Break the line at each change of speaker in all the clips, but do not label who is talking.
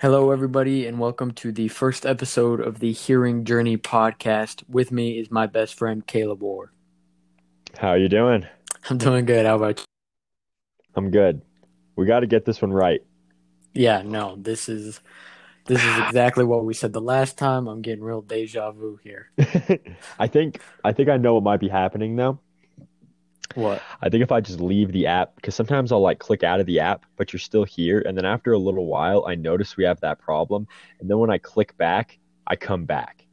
Hello, everybody, and welcome to the first episode of the Hearing Journey podcast. With me is my best friend Caleb Ward.
How are you doing?
I'm doing good. How about you?
I'm good. We got to get this one right.
Yeah, no, this is this is exactly what we said the last time. I'm getting real deja vu here.
I think I think I know what might be happening now.
What?
I think if I just leave the app, because sometimes I'll like click out of the app, but you're still here, and then after a little while, I notice we have that problem, and then when I click back, I come back.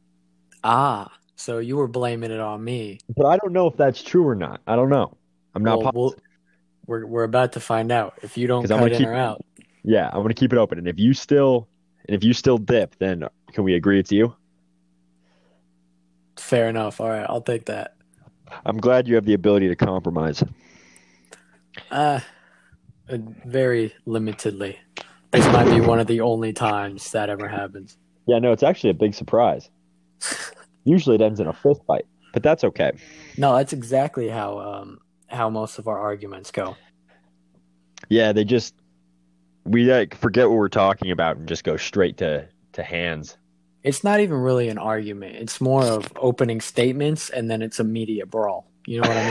Ah, so you were blaming it on me.
But I don't know if that's true or not. I don't know. I'm not
Well, we'll we're, we're about to find out if you don't
'Cause I'm
cut in
keep-
or out.
Yeah, I'm gonna keep it open, and if you still, and if you still dip, then can we agree it's you?
Fair enough. All right, I'll take that.
I'm glad you have the ability to compromise.
Uh, very limitedly. This might be one of the only times that ever happens.
Yeah, no, it's actually a big surprise. Usually it ends in a fist fight, but that's okay.
No, that's exactly how um how most of our arguments go.
Yeah, they just we like forget what we're talking about and just go straight to to hands.
It's not even really an argument. It's more of opening statements and then it's a media brawl. You know what I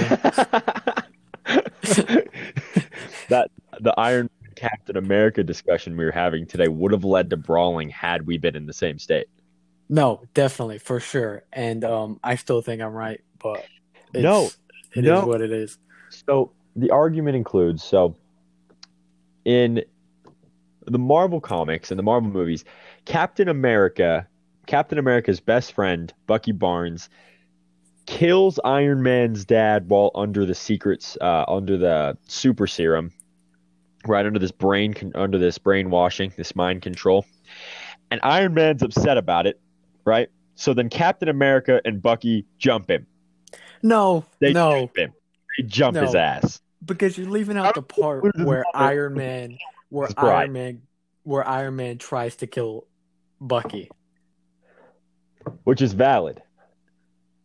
mean?
that the Iron Captain America discussion we were having today would have led to brawling had we been in the same state.
no, definitely for sure. And um I still think I'm right, but it's,
No,
it is
no.
what it is.
So the argument includes so in the Marvel comics and the Marvel movies, Captain America, Captain America's best friend, Bucky Barnes, kills Iron Man's dad while under the secrets, uh, under the super serum, right under this brain, con- under this brainwashing, this mind control, and Iron Man's upset about it, right? So then Captain America and Bucky jump him.
No,
They
no,
jump him. They jump his ass.
because you're leaving out the part where? Iron Man where Iron Man where Iron Man tries to kill Bucky.
Which is valid.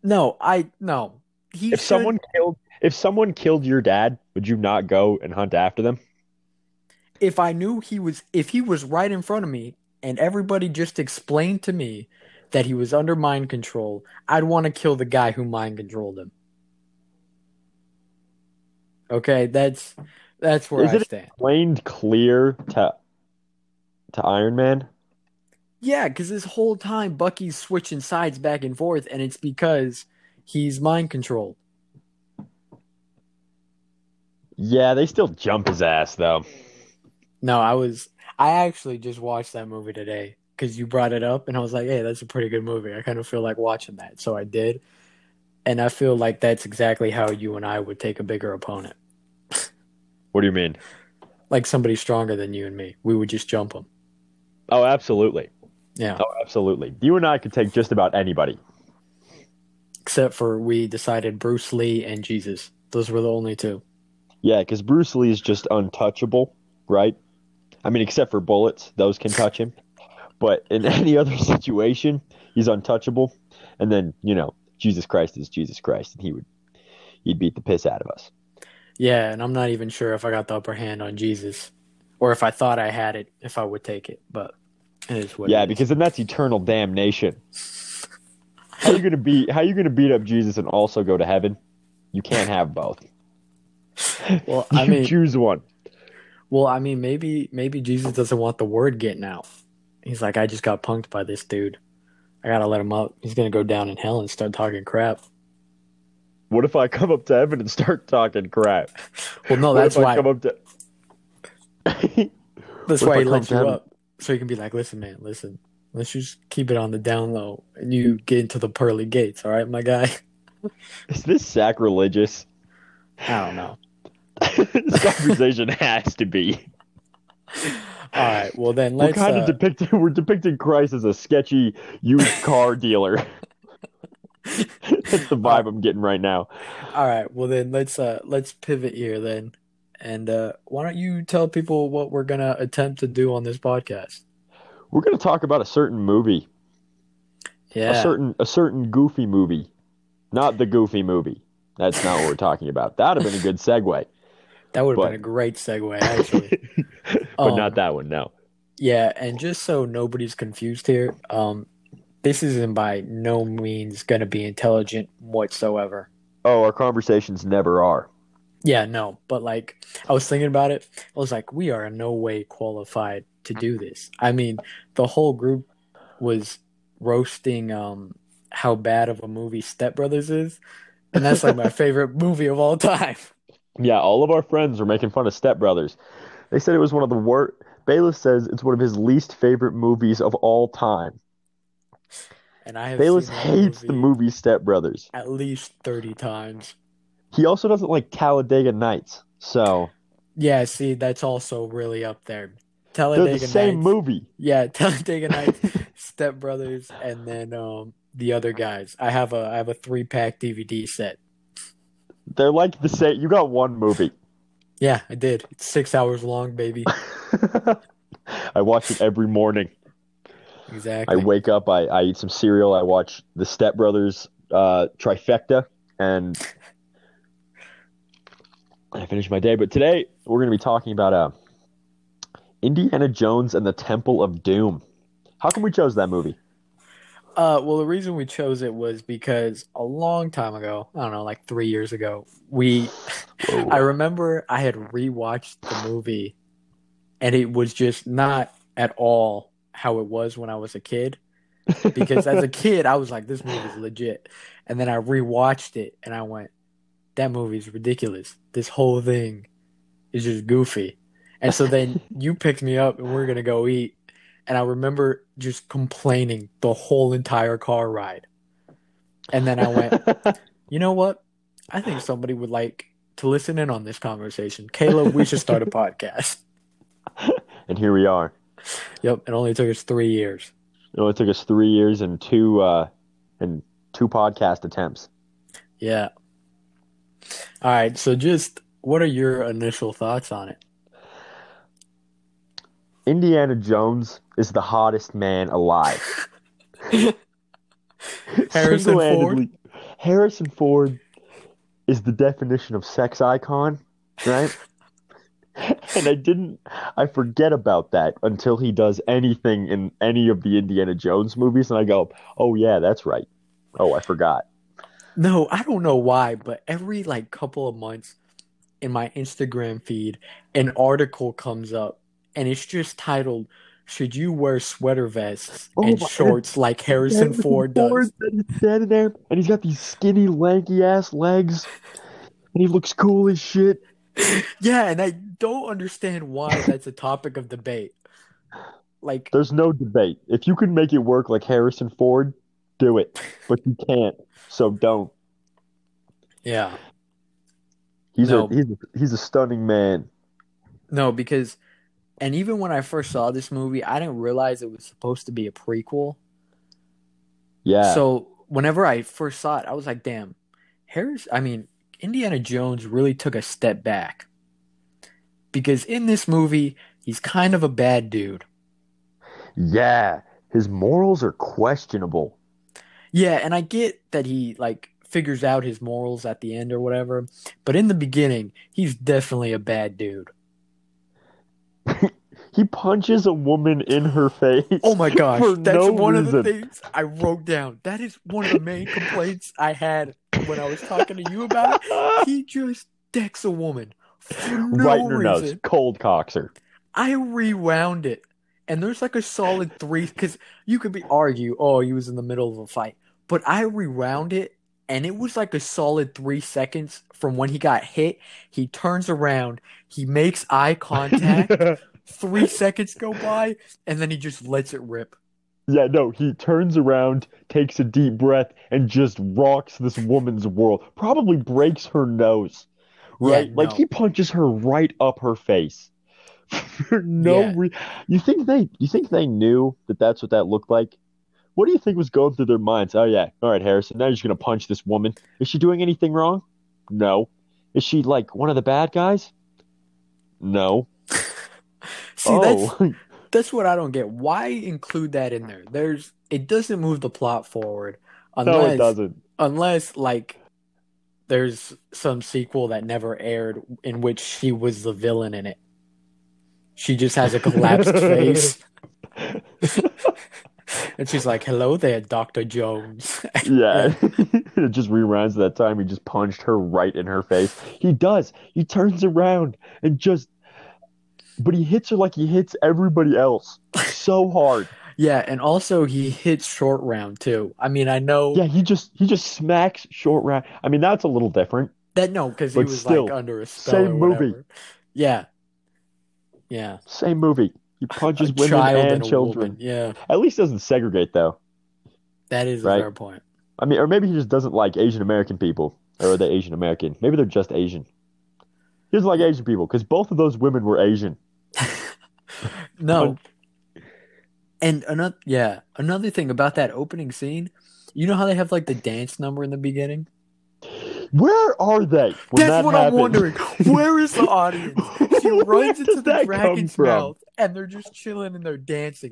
No, I no. He
If
should-
someone killed if someone killed your dad, would you not go and hunt after them?
if I knew he was if he was right in front of me and everybody just explained to me that he was under mind control, I'd want to kill the guy who mind controlled him. Okay, that's that's where
Is
I
it-
stand.
Explained clear to to Iron Man.
Yeah, because this whole time Bucky's switching sides back and forth, and it's because he's mind controlled.
Yeah, they still jump his ass though.
No, I was I actually just watched that movie today because you brought it up, and I was like, hey, that's a pretty good movie. I kind of feel like watching that, so I did, and I feel like that's exactly how you and I would take a bigger opponent,
What do you mean?
like somebody stronger than you and me. We would just jump them.
Oh, absolutely.
Yeah,
Oh, absolutely. You and I could take just about anybody.
except for we decided Bruce Lee and Jesus. Those were the only two.
Yeah, because Bruce Lee is just untouchable, right? I mean, except for bullets, those can touch him. But in any other situation, he's untouchable. And then, you know, Jesus Christ is Jesus Christ, and he would he'd beat the piss out of us.
Yeah, and I'm not even sure if I got the upper hand on Jesus, or if I thought I had it, if I would take it. But it is what.
Yeah, because then that's eternal damnation. How you gonna beat how you gonna beat up Jesus and also go to heaven? You can't have both.
Well, I mean,
choose one.
Well, I mean, maybe maybe Jesus doesn't want the word getting out. He's like, I just got punked by this dude. I gotta let him up. He's gonna go down in hell and start talking crap.
What if I come up to heaven and start talking crap?
Well, no,
What
that's
if I
why.
come up to
That's
what
why he lets you
heaven?
up, so you can be like, "Listen, man, listen. Let's just keep it on the down low, and you get into the pearly gates, all right, my guy."
Is this sacrilegious?
I don't know.
this conversation has to be.
All right, well then let's.
We're kind
uh,
of depicting we're depicting Christ as a sketchy used car dealer. That's the vibe I'm getting right now.
all right, well then let's uh let's pivot here then, and uh why don't you tell people what we're gonna attempt to do on this podcast?
We're going to talk about a certain movie,
Yeah.
a certain a certain goofy movie, not the goofy movie. That's not what we're talking about. That'd have been a good segue,
That would have
But-
been a great segue, actually.
but
Um,
not that one. No.
Yeah, and just so nobody's confused here, um, this isn't by no means going to be intelligent whatsoever.
Oh, our conversations never are.
Yeah, no, but like I was thinking about it, I was like, we are in no way qualified to do this. I mean, the whole group was roasting um how bad of a movie Step Brothers is, and that's like my favorite movie of all time.
Yeah, all of our friends were making fun of Step Brothers. They said it was one of the worst. Bayless says it's one of his least favorite movies of all time.
And I have
Bayless hates the movie Step Brothers.
at least thirty times.
He also doesn't like Talladega Nights. So
Yeah, see, that's also really up there.
they're
Talladega
the same
Nights,
movie.
yeah, Talladega Nights, Step Brothers, and then um the other guys. I have a I have a three pack DVD set.
They're like the same. You got one movie.
Yeah, I did. It's six hours long, baby.
I watch it every morning.
Exactly.
I wake up, I, I eat some cereal, I watch the Step Brothers uh, trifecta, and I finish my day. But today we're going to be talking about uh, Indiana Jones and the Temple of Doom. How come we chose that movie?
Uh, well, the reason we chose it was because a long time ago, I don't know, like three years ago, we, I remember I had rewatched the movie, and it was just not at all how it was when I was a kid. Because as a kid, I was like, this movie is legit, and then I rewatched it, and I went, that movie's ridiculous. This whole thing is just goofy. And so then you picked me up, and we're gonna go eat. And I remember just complaining the whole entire car ride. And then I went, you know what? I think somebody would like to listen in on this conversation. Caleb, we should start a podcast.
and here we are.
Yep, it only took us three years.
It only took us three years and two uh, and two podcast attempts.
Yeah. All right, so just what are your initial thoughts on it?
Indiana Jones is the hottest man alive.
Harrison
Single-handedly, Harrison Ford is the definition of sex icon, right? and I didn't, I forget about that until he does anything in any of the Indiana Jones movies, and I go, oh yeah, that's right. Oh, I forgot.
No, I don't know why, but every like couple of months in my Instagram feed, an article comes up and it's just titled Should you wear sweater vests
Oh
and shorts like Harrison Ford does?
and he's standing there, and he's got these skinny, lanky ass legs, and he looks cool as shit.
Yeah, and I don't understand why that's a topic of debate. Like,
There's no debate. If you can make it work like Harrison Ford, do it. But you can't, so don't.
yeah.
He's
No.
a he's a, he's a stunning man.
No, because, and even when I first saw this movie, I didn't realize it was supposed to be a prequel.
Yeah.
So whenever I first saw it, I was like, damn, Harris, I mean, Indiana Jones really took a step back. Because in this movie, he's kind of a bad dude.
yeah. His morals are questionable.
Yeah, and I get that he, like, figures out his morals at the end or whatever. But in the beginning, he's definitely a bad dude.
He punches a woman in her face.
Oh my gosh, that's
no
one of the things I wrote down. That is one of the main complaints I had when I was talking to you about it. He just decks a woman for no
right in her nose. Cold coxer.
I rewound it, and there's like a solid three because you could be argue, oh, he was in the middle of a fight, but I rewound it, and it was like a solid three seconds from when he got hit. He turns around, he makes eye contact. three seconds go by, and then he just lets it rip.
Yeah, no, he turns around, takes a deep breath, and just rocks this woman's world. Probably breaks her nose. Right?
Yeah,
Like he punches her right up her face. For no
Yeah.
re- You think they you think they knew that that's what that looked like? What do you think was going through their minds? Oh yeah, all right, Harrison. Now you're just gonna punch this woman. Is she doing anything wrong? No. Is she like one of the bad guys? No.
See, that's
oh,
that's what I don't get. Why include that in there? There's it doesn't move the plot forward
no, it doesn't.
unless like there's some sequel that never aired in which she was the villain in it. She just has a collapsed face. And she's like, "Hello there, Doctor Jones."
Yeah. it just reruns that time he just punched her right in her face. He does. He turns around and just but he hits her like he hits everybody else so hard.
Yeah, and also he hits short round too. I mean, I know
Yeah, he just he just smacks short round. I mean, that's a little different.
that no, because he was
still,
like under a spell
same movie.
Yeah, yeah.
Same movie. He punches women and
and
children.
woman. Yeah,
At least doesn't segregate though.
that is
Right.
a fair point.
I mean, or maybe he just doesn't like Asian American people. Or are they Asian American? Maybe they're just Asian. He doesn't like Asian people because both of those women were Asian.
No. And another yeah, another thing about that opening scene, you know how they have like the dance number in the beginning?
Where are they?
That's
that
what I'm wondering. Where is the audience? She runs into the
that
dragon's mouth and they're just chilling and they're dancing.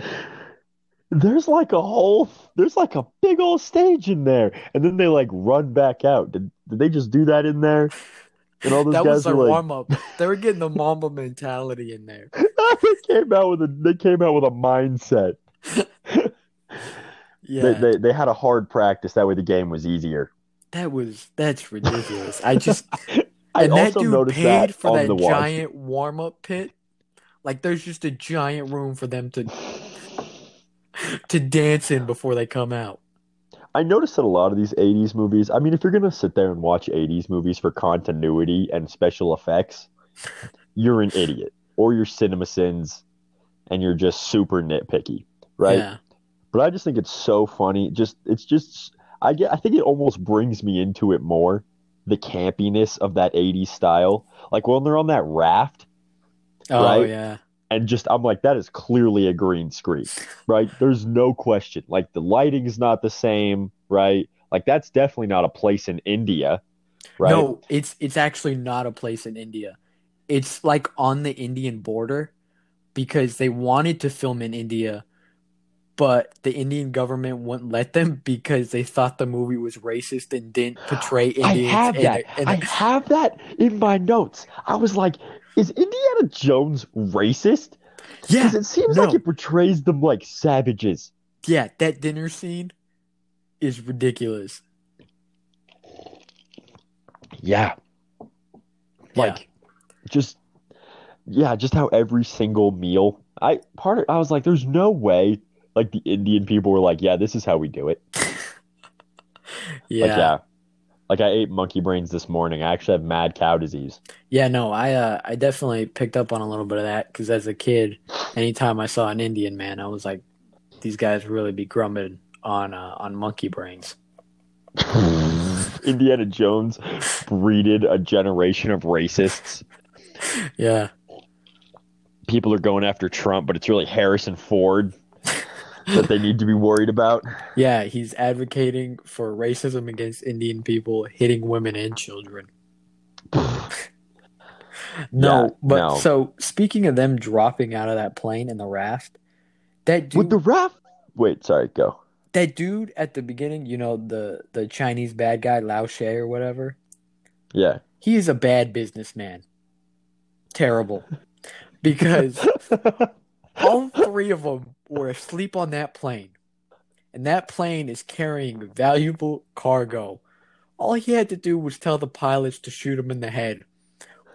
There's like a whole, there's like a big old stage in there, and then they like run back out. Did, did they just do that in there? And all those
That
guys
was their
like,
warm up. They were getting the Mamba mentality in there.
they came out with a, they came out with a mindset.
Yeah.
They, they they had a hard practice. That way the game was easier.
That was that's ridiculous. I just
I
and that dude
noticed
paid
that
for that giant warm up pit. Like there's just a giant room for them to to dance in before they come out.
I noticed that a lot of these 80s movies, I mean, if you're going to sit there and watch 80s movies for continuity and special effects, you're an idiot. Or you're CinemaSins and you're just super nitpicky, right?
Yeah.
But I just think it's so funny. Just it's just I get I think it almost brings me into it more, the campiness of that 80s style. Like when they're on that raft
Oh
Right?
yeah.
and just I'm like that is clearly a green screen, right? There's no question. Like the lighting is not the same, right? Like that's definitely not a place in India, right?
No, it's it's actually not a place in India. It's like on the Indian border because they wanted to film in India, but the Indian government wouldn't let them because they thought the movie was racist and didn't portray Indians.
I have
in
that.
a- in
I have that in my notes. I was like, is Indiana Jones racist?
yeah,
Because it seems
no.
like it portrays them like savages.
yeah, that dinner scene is ridiculous.
Yeah.
Yeah.
Like just yeah, just how every single meal I part of I was like, there's no way like the Indian people were like, yeah, this is how we do it.
Yeah.
Like yeah. Like I ate monkey brains this morning. I actually have mad cow disease.
Yeah, no, I uh, I definitely picked up on a little bit of that because as a kid, anytime I saw an Indian man, I was like, these guys really be grumbling on uh, on monkey brains.
Indiana Jones breeded a generation of racists.
Yeah,
People are going after Trump, but it's really Harrison Ford that they need to be worried about.
yeah, he's advocating for racism against Indian people, hitting women and children. no,
Yeah,
but
no.
so speaking of them dropping out of that plane in the raft, that dude,
With the raft. Wait, sorry, go.
that dude at the beginning, you know, the the Chinese bad guy Lao Che or whatever.
Yeah.
he is a bad businessman. Terrible. Because all three of them were asleep on that plane. And that plane is carrying valuable cargo. All he had to do was tell the pilots to shoot him in the head.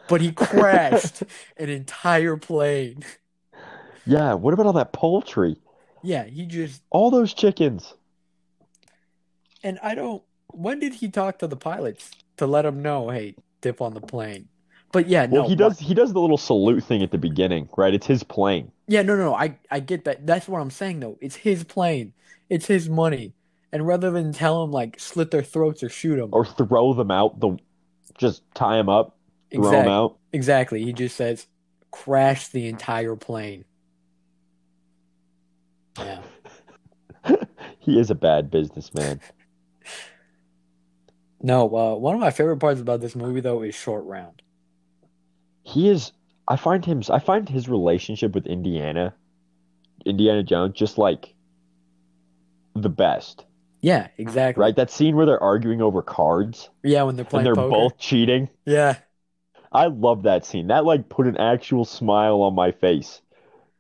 But he crashed an entire plane.
yeah, what about all that poultry?
Yeah, he just
All those chickens.
and I don't when did he talk to the pilots to let them know, hey, dip on the plane? But yeah,
Well,
no.
he does he does the little salute thing at the beginning, right? It's his plane.
Yeah, no, no, no. I, I get that. That's what I'm saying, though. It's his plane. It's his money. And rather than tell him, like, slit their throats or shoot them,
Or throw them out the just tie them up, throw them
exactly,
out.
exactly. He just says, crash the entire plane. Yeah.
He is a bad businessman.
No, uh, one of my favorite parts about this movie, though, is Short Round.
He is I find him I find his relationship with Indiana, Indiana Jones just like the best.
Yeah, exactly.
Right? That scene where they're arguing over cards
Yeah, when they're
and
playing
they're
poker.
both cheating.
Yeah,
I love that scene. That like put an actual smile on my face,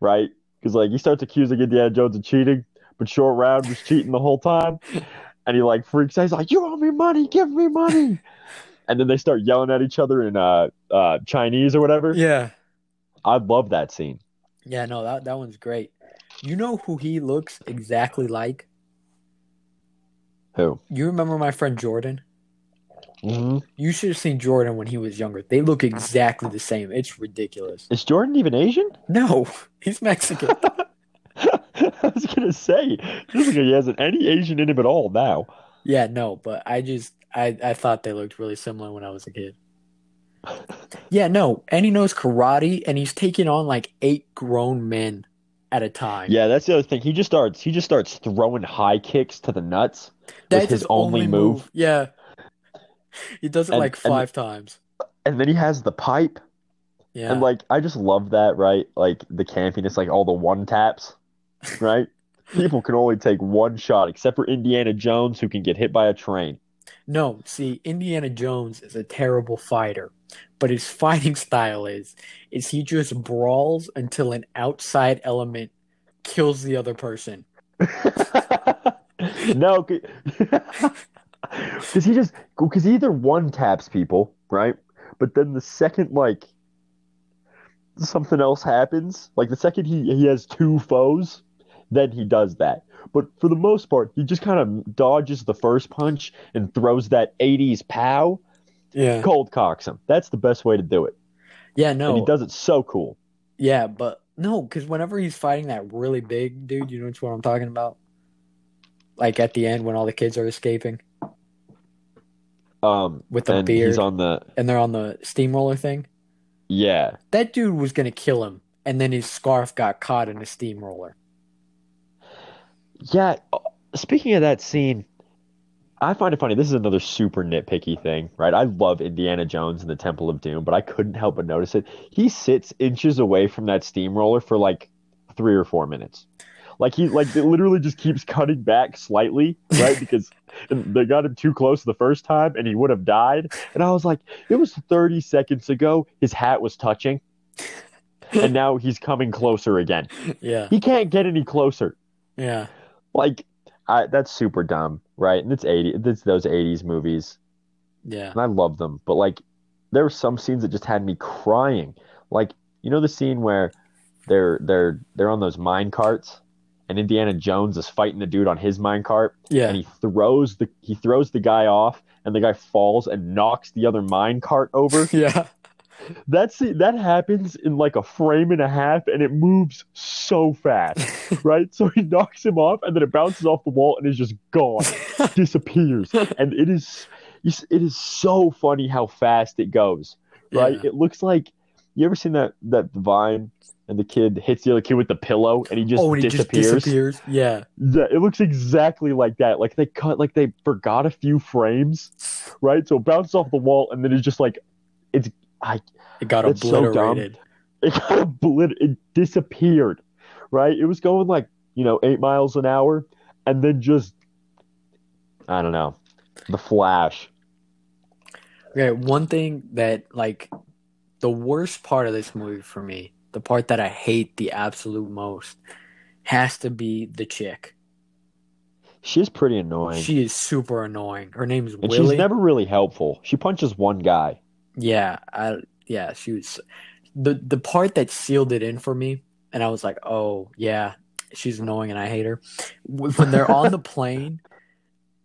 right? Because like he starts accusing Indiana Jones of cheating, but Short Round was cheating the whole time. And he like freaks out. He's like, "You owe me money. Give me money." and then they start yelling at each other in uh, uh, Chinese or whatever.
Yeah.
I love that scene.
Yeah, no, that that one's great. You know who he looks exactly like?
Who?
You remember my friend Jordan?
hmm
You should have seen Jordan when he was younger. They look exactly the same. It's ridiculous.
Is Jordan even Asian?
No, he's Mexican.
I was gonna say, he doesn't look like he has any Asian in him at all now.
yeah, no, but I just I I thought they looked really similar when I was a kid. Yeah, no, and he knows karate, and he's taking on like eight grown men at a time.
Yeah, that's the other thing. He just starts. He just starts throwing high kicks to the nuts.
that's
his only move.
Yeah, he does it
And-
like
and-
five times.
And then he has the pipe.
Yeah,
And like I just love that, right? Like the campiness, like all the one taps, right? People can only take one shot, except for Indiana Jones, who can get hit by a train.
No, see, Indiana Jones is a terrible fighter, but his fighting style is is he just brawls until an outside element kills the other person.
no, because he just because he either one taps people, right? But then the second like something else happens, like the second he he has two foes, then he does that. But for the most part, he just kind of dodges the first punch and throws that 80s pow,
Yeah.
cold cocks him. That's the best way to do it.
Yeah,
And
no.
he does it so cool.
Yeah, but no, because whenever he's fighting that really big dude, you know what I'm talking about? Like at the end when all the kids are escaping
Um,
with the
and
beard
he's on the
and they're on the steamroller thing.
yeah.
That dude was gonna kill him, and then his scarf got caught in a steamroller.
Yeah, uh, speaking of that scene, I find it funny. This is another super nitpicky thing, right? I love Indiana Jones and the Temple of Doom, but I couldn't help but notice it. He sits inches away from that steamroller for like three or four minutes. Like he like it literally just keeps cutting back slightly, right? Because they got him too close the first time and he would have died. And I was like, it was 30 seconds ago his hat was touching. And now he's coming closer again.
Yeah,
He can't get any closer.
yeah,
Like, I, that's super dumb, right? And it's 80, it's those 80s movies,
yeah,
and I love them. But like, there were some scenes that just had me crying. Like, you know the scene where they're they're they're on those mine carts, and Indiana Jones is fighting the dude on his mine cart,
yeah,
and he throws the he throws the guy off, and the guy falls and knocks the other mine cart over.
yeah.
That's that happens in like a frame and a half, and it moves so fast, right? So he knocks him off, and then it bounces off the wall and is just gone, disappears, and it is it is so funny how fast it goes, right?
Yeah.
It looks like you ever seen that that vine, and the kid hits the other kid with the pillow, and he just
oh, and he
disappears.
just disappears. Yeah,
Yeah, it looks exactly like that. Like they cut, like they forgot a few frames, right? So it bounces off the wall, and then it's just like I
it got
It's so
obliterated.
it got oblit- it disappeared, right? It was going like, you know, eight miles an hour, and then just, I don't know, the flash.
Okay, one thing that like the worst part of this movie for me, the part that I hate the absolute most, has to be the chick.
She's pretty annoying,
She is super annoying. Her name's
and
Willie.
she's never really helpful. She punches one guy.
Yeah, I yeah, she was the the part that sealed it in for me, and I was like, oh yeah, she's annoying and I hate her. When they're on the plane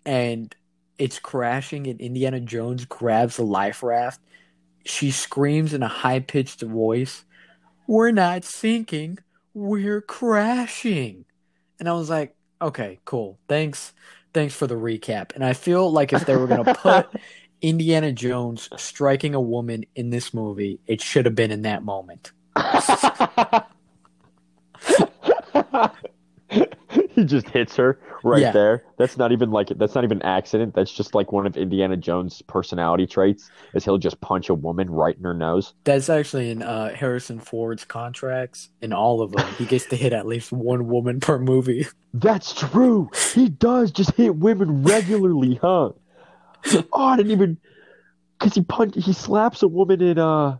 and it's crashing and Indiana Jones grabs the life raft, she screams in a high pitched voice, "We're not sinking, we're crashing," and I was like, okay, cool, thanks, thanks for the recap. And I feel like if they were gonna put Indiana Jones striking a woman in this movie, it should have been in that moment.
he just hits her right
Yeah.
there. That's not even like that's not even an accident. That's just like one of Indiana Jones' personality traits. Is he'll just punch a woman right in her nose.
That's actually in uh, Harrison Ford's contracts. In all of them, he gets to hit at least one woman per movie.
That's true. He does just hit women regularly, huh? Oh, I didn't even because he punch he slaps a woman in uh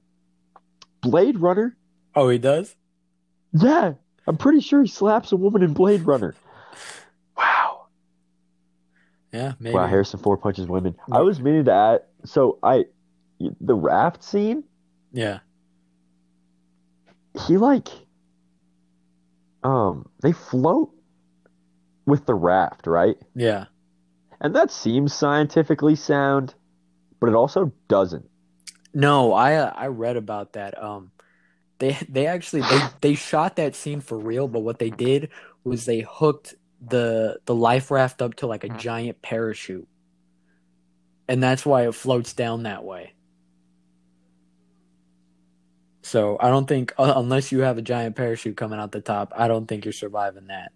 Blade Runner.
Oh, he does.
Yeah, I'm pretty sure he slaps a woman in Blade Runner. Wow.
Yeah, maybe.
Wow, Harrison Ford punches women. I was meaning to add. So I, the raft scene.
Yeah.
He like, um, they float with the raft, right?
Yeah.
And that seems scientifically sound, but it also doesn't.
No, I uh, I read about that. Um, they they actually they they shot that scene for real, but what they did was they hooked the the life raft up to like a giant parachute, and that's why it floats down that way. So I don't think uh, unless you have a giant parachute coming out the top, I don't think you're surviving that.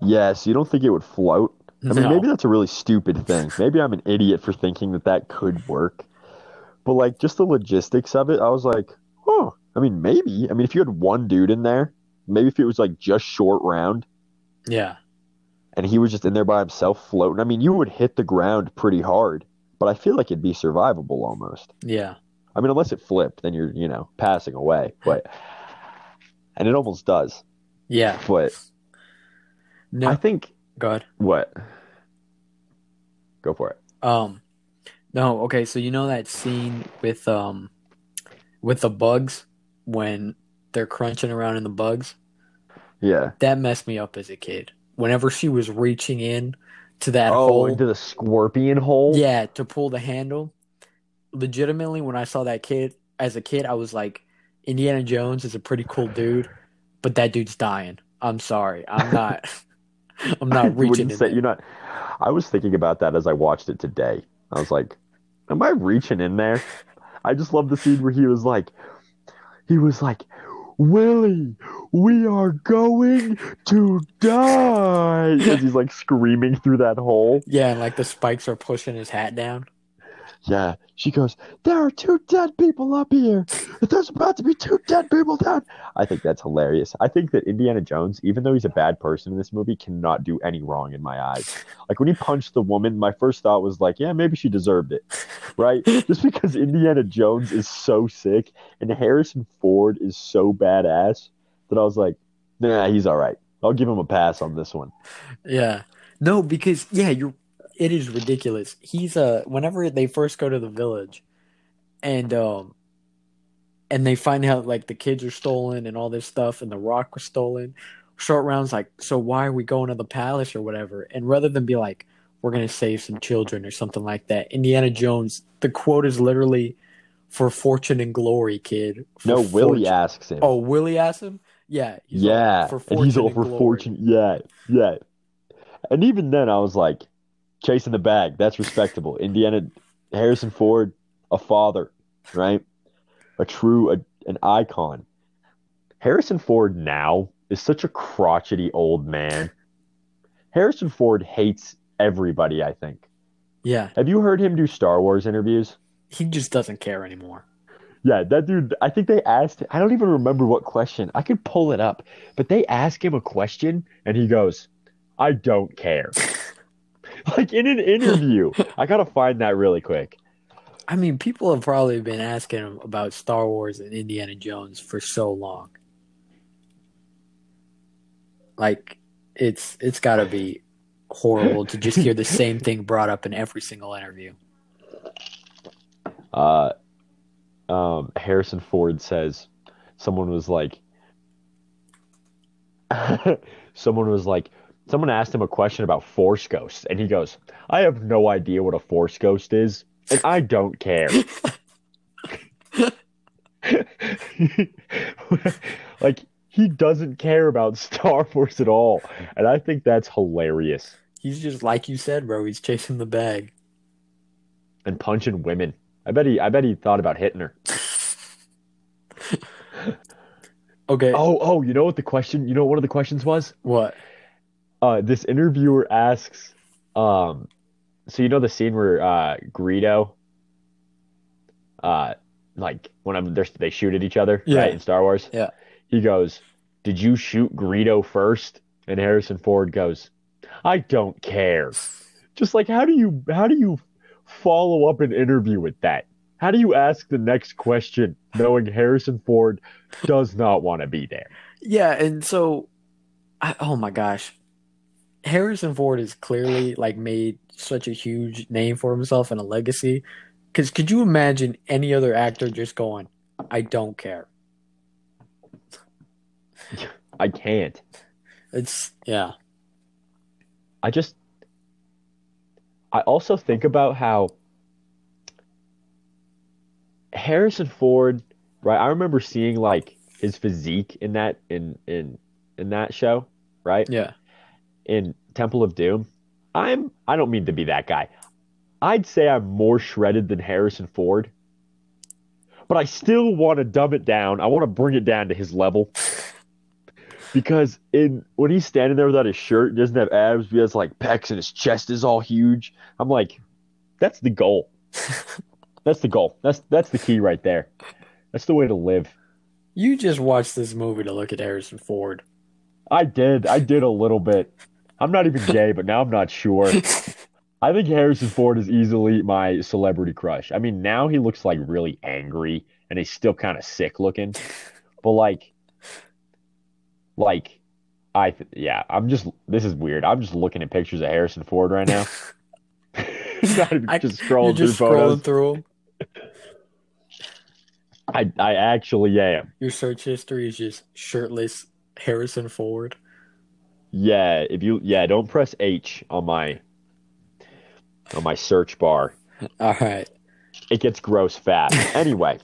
Yes, you don't think it would float? I mean, maybe that's a really stupid thing. Maybe I'm an idiot for thinking that that could work. But like, just the logistics of it, I was like, oh, I mean, maybe. I mean, if you had one dude in there, maybe if it was like just short round
Yeah.
and he was just in there by himself floating, I mean, you would hit the ground pretty hard, but I feel like it'd be survivable almost.
Yeah.
I mean, unless it flipped, then you're, you know, passing away. But, and it almost does.
Yeah.
But
No.
I think,
Go ahead.
what? Go for it.
Um, no, okay, so you know that scene with um, with the bugs when they're crunching around in the bugs?
Yeah.
That messed me up as a kid. Whenever she was reaching in to that
Oh,
hole,
into the scorpion hole?
yeah, to pull the handle. Legitimately, when I saw that kid as a kid, I was like, Indiana Jones is a pretty cool dude, but that dude's dying. I'm sorry, I'm not. I'm not reaching
say you're not. I was thinking about that as I watched it today. I was like, "Am I reaching in there?" I just love the scene where he was like, he was like, "Willie, we are going to die," as he's like screaming through that hole.
Yeah, and like the spikes are pushing his hat down.
Yeah, she goes, "There are two dead people up here. There's about to be two dead people down." I think that's hilarious. I think that Indiana Jones, even though he's a bad person in this movie, cannot do any wrong in my eyes. Like when he punched the woman, my first thought was like, "Yeah, maybe she deserved it." Right? Just because Indiana Jones is so sick and Harrison Ford is so badass that I was like, "Nah, he's all right. I'll give him a pass on this one."
Yeah. No, because yeah, you're it is ridiculous. He's uh whenever they first go to the village and um and they find out like the kids are stolen and all this stuff and the rock was stolen, short rounds like, so why are we going to the palace or whatever? And rather than be like, we're gonna save some children or something like that, Indiana Jones, the quote is literally for fortune and glory, kid. For
No, Willie asks him.
Oh, Willie asks him? Yeah. all,
Yeah,
for
and he's
fortune
all
and
for
glory.
fortune. Yeah, yeah. And even then, I was like, chasing the bag. That's respectable. Indiana, Harrison Ford, a father, right? A true, a, an icon. Harrison Ford now is such a crotchety old man. Harrison Ford hates everybody. I think.
Yeah.
Have you heard him do Star Wars interviews?
He just doesn't care anymore.
Yeah, that dude, I think they asked, I don't even remember what question. I could pull it up, but they ask him a question and he goes, I don't care. like in an interview. I gotta find that really quick.
I mean, people have probably been asking him about Star Wars and Indiana Jones for so long. Like, it's it's got to be horrible to just hear the same thing brought up in every single interview.
Uh, um, Harrison Ford says, someone was like, someone was like, someone asked him a question about Force Ghosts, and he goes, I have no idea what a Force Ghost is, and I don't care. like, he doesn't care about Star Wars at all, and I think that's hilarious.
He's just like you said, bro. He's chasing the bag.
And punching women. I bet he, I bet he thought about hitting her.
Okay,
Oh, oh, you know what the question, you know what one of the questions was?
what?
Uh, this interviewer asks, um, so you know the scene where uh, Greedo, uh, like when I'm, they're, they shoot at each other,
Yeah.
right, in Star Wars.
Yeah.
He goes, "Did you shoot Greedo first? And Harrison Ford goes, "I don't care." Just like how do you how do you follow up an interview with that? How do you ask the next question knowing Harrison Ford does not want to be there?
Yeah, and so, I, oh my gosh, Harrison Ford has clearly like made such a huge name for himself and a legacy. Because could you imagine any other actor just going, "I don't care"?
I can't.
It's yeah,
I just I also think about how Harrison Ford, right? I remember seeing like his physique in that in in in that show, right?
yeah.
In Temple of Doom. I'm I don't mean to be that guy. I'd say I'm more shredded than Harrison Ford. But I still want to dumb it down. I want to bring it down to his level. Because in when he's standing there without his shirt, he doesn't have abs, he has like pecs and his chest is all huge. I'm like, that's the goal. That's the goal. That's that's the key right there. That's the way to live.
You just watched this movie to look at Harrison Ford.
I did. I did a little bit. I'm not even gay, but now I'm not sure. I think Harrison Ford is easily my celebrity crush. I mean, now he looks like really angry and he's still kind of sick looking. But like like I th- yeah, I'm just this is weird. I'm just looking at pictures of Harrison Ford right now. not even
I-
just scrolling
just
through photos.
scrolling.
I I actually am.
Your search history is just shirtless Harrison Ford.
Yeah, if you yeah, don't press H on my on my search bar.
All right.
It gets gross fast. Anyway,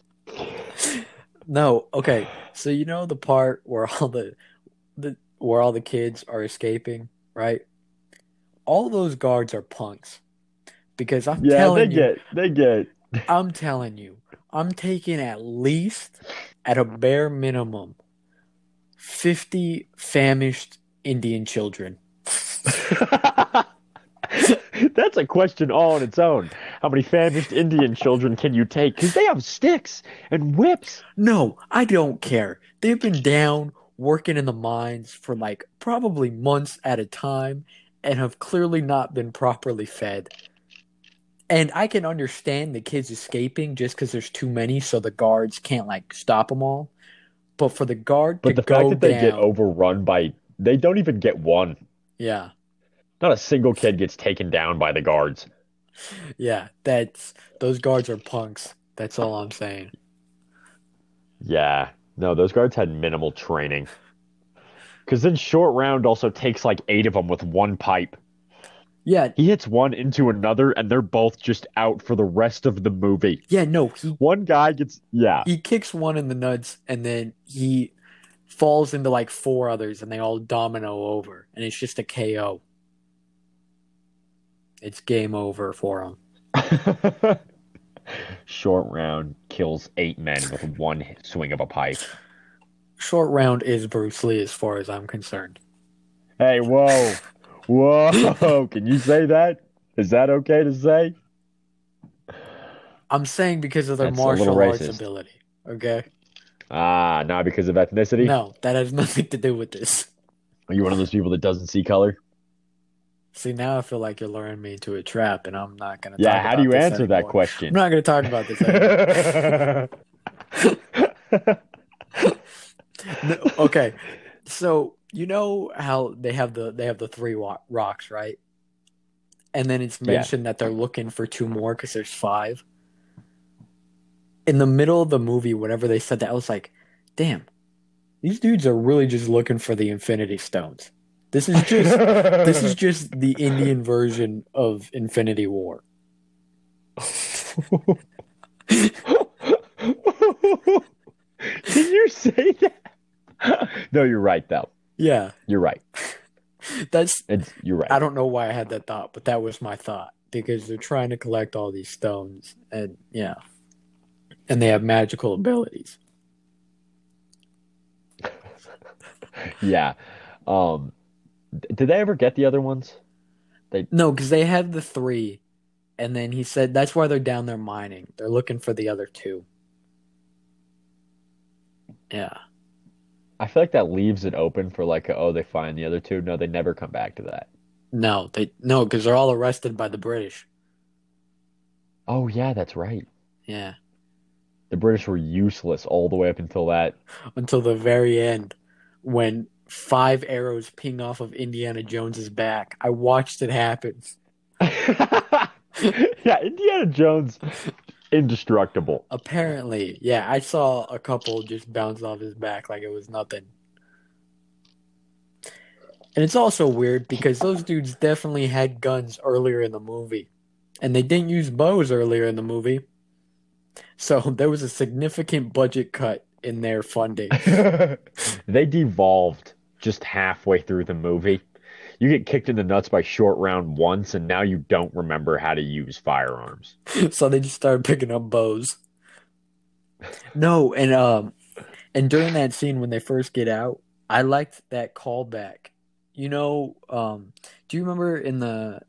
No, okay. So you know the part where all the the where all the kids are escaping, right? All those guards are punks. Because I'm
yeah, they
telling you,
get they get
I'm telling you, I'm taking at least at a bare minimum 50 famished Indian children.
That's a question all on its own. How many famished Indian children can you take? Because they have sticks and whips.
No, I don't care. They've been down working in the mines for like probably months at a time and have clearly not been properly fed. And I can understand the kids escaping just because there's too many, so the guards can't like stop them all. But for the guard
But
to
the
go
fact that they get overrun by they don't even get one.
yeah,
Not a single kid gets taken down by the guards.
yeah, that's those guards are punks. That's all I'm saying.
Yeah. No, those guards had minimal training. Because then short round also takes like eight of them with one pipe.
Yeah,
He hits one into another, and they're both just out for the rest of the movie.
yeah, no, he
One guy gets, yeah,
he kicks one in the nuts and then he falls into like four others and they all domino over and it's just a KO. It's game over for him.
Short round kills eight men with one swing of a pipe.
Short round is Bruce Lee as far as I'm concerned.
Hey, whoa, whoa! Can you say that? Is that okay to say?
I'm saying because of their
That's
martial arts ability. Okay?
Ah, not because of ethnicity.
No, that has nothing to do with this.
Are you one of those people that doesn't see color?
See, now I feel like you're luring me into a trap and I'm not going to
Yeah.
talk
How
about
do you answer that
anymore. I'm not going to talk about this. No, okay. So you know how they have the they have the three rocks, right? And then it's
Yeah.
mentioned that they're looking for two more because there's five. In the middle of the movie, whenever they said that, I was like, "Damn, these dudes are really just looking for the Infinity Stones." This is just this is just the Indian version of Infinity War.
Did you say that? No, you're right though.
Yeah,
You're right.
that's
It's, you're right.
I don't know why I had that thought, but that was my thought because they're trying to collect all these stones, and yeah, and they have magical abilities.
Yeah. Um, did they ever get the other ones?
They No, because they had the three, and then he said that's why they're down there mining. They're looking for the other two. Yeah,
I feel like that leaves it open for like, oh, they find the other two. No, they never come back to that.
no, they no, because they're all arrested by the British.
Oh yeah, that's right.
Yeah,
The British were useless all the way up until that.
until the very end when five arrows ping off of Indiana Jones's back. I watched it happen.
yeah, Indiana Jones, indestructible.
Apparently, yeah, I saw a couple just bounce off his back like it was nothing. And it's also weird because those dudes definitely had guns earlier in the movie. And they didn't use bows earlier in the movie. So there was a significant budget cut in their funding.
they devolved just halfway through the movie. You get kicked in the nuts by short round once, and now you don't remember how to use firearms.
so they just started picking up bows. No, and um, and during that scene when they first get out, I liked that callback. You know, um, do you remember in the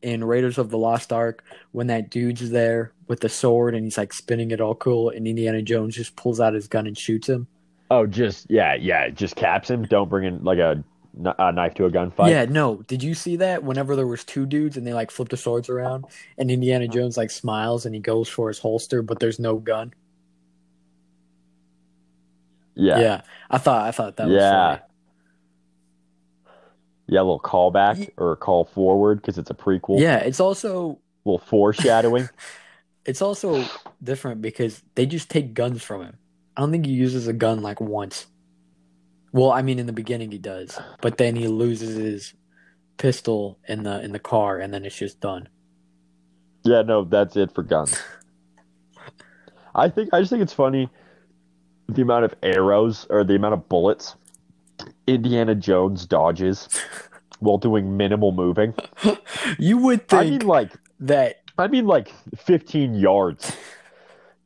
in Raiders of the Lost Ark when that dude's there with the sword and he's like spinning it all cool, and Indiana Jones just pulls out his gun and shoots him?
Oh, just yeah, yeah, just caps him. Don't bring in like a, a knife to a gunfight.
Yeah, no. Did you see that? Whenever there was two dudes and they like flip the swords around, and Indiana Jones like smiles and he goes for his holster, but there's no gun.
Yeah,
Yeah, I thought I thought that was
yeah,
funny.
yeah. A little callback or a call forward because it's a prequel.
Yeah, it's also
A little foreshadowing.
it's also different because they just take guns from him. I don't think he uses a gun like once. Well, I mean in the beginning he does, but then he loses his pistol in the in the car and then it's just done.
Yeah, no, that's it for guns. I think I just think it's funny the amount of arrows or the amount of bullets Indiana Jones dodges while doing minimal moving.
You would
I
think
mean like
that
I mean like 15 yards.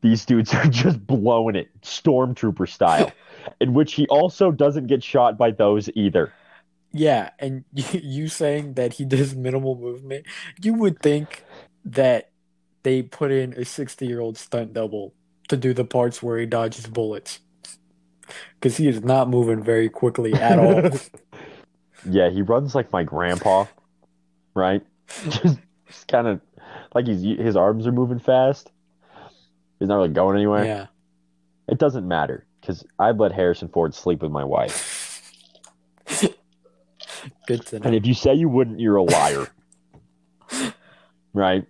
These dudes are just blowing it stormtrooper style. In which he also doesn't get shot by those either.
yeah, and you, saying that he does minimal movement, you would think that they put in a 60-year-old stunt double to do the parts where he dodges bullets. Cuz he is not moving very quickly at all.
Yeah, he runs like my grandpa, right? Just, just kind of like he's his arms are moving fast. He's not really going anywhere.
Yeah.
It doesn't matter because I'd let Harrison Ford sleep with my wife.
Good to
And if you say you wouldn't, you're a liar, right?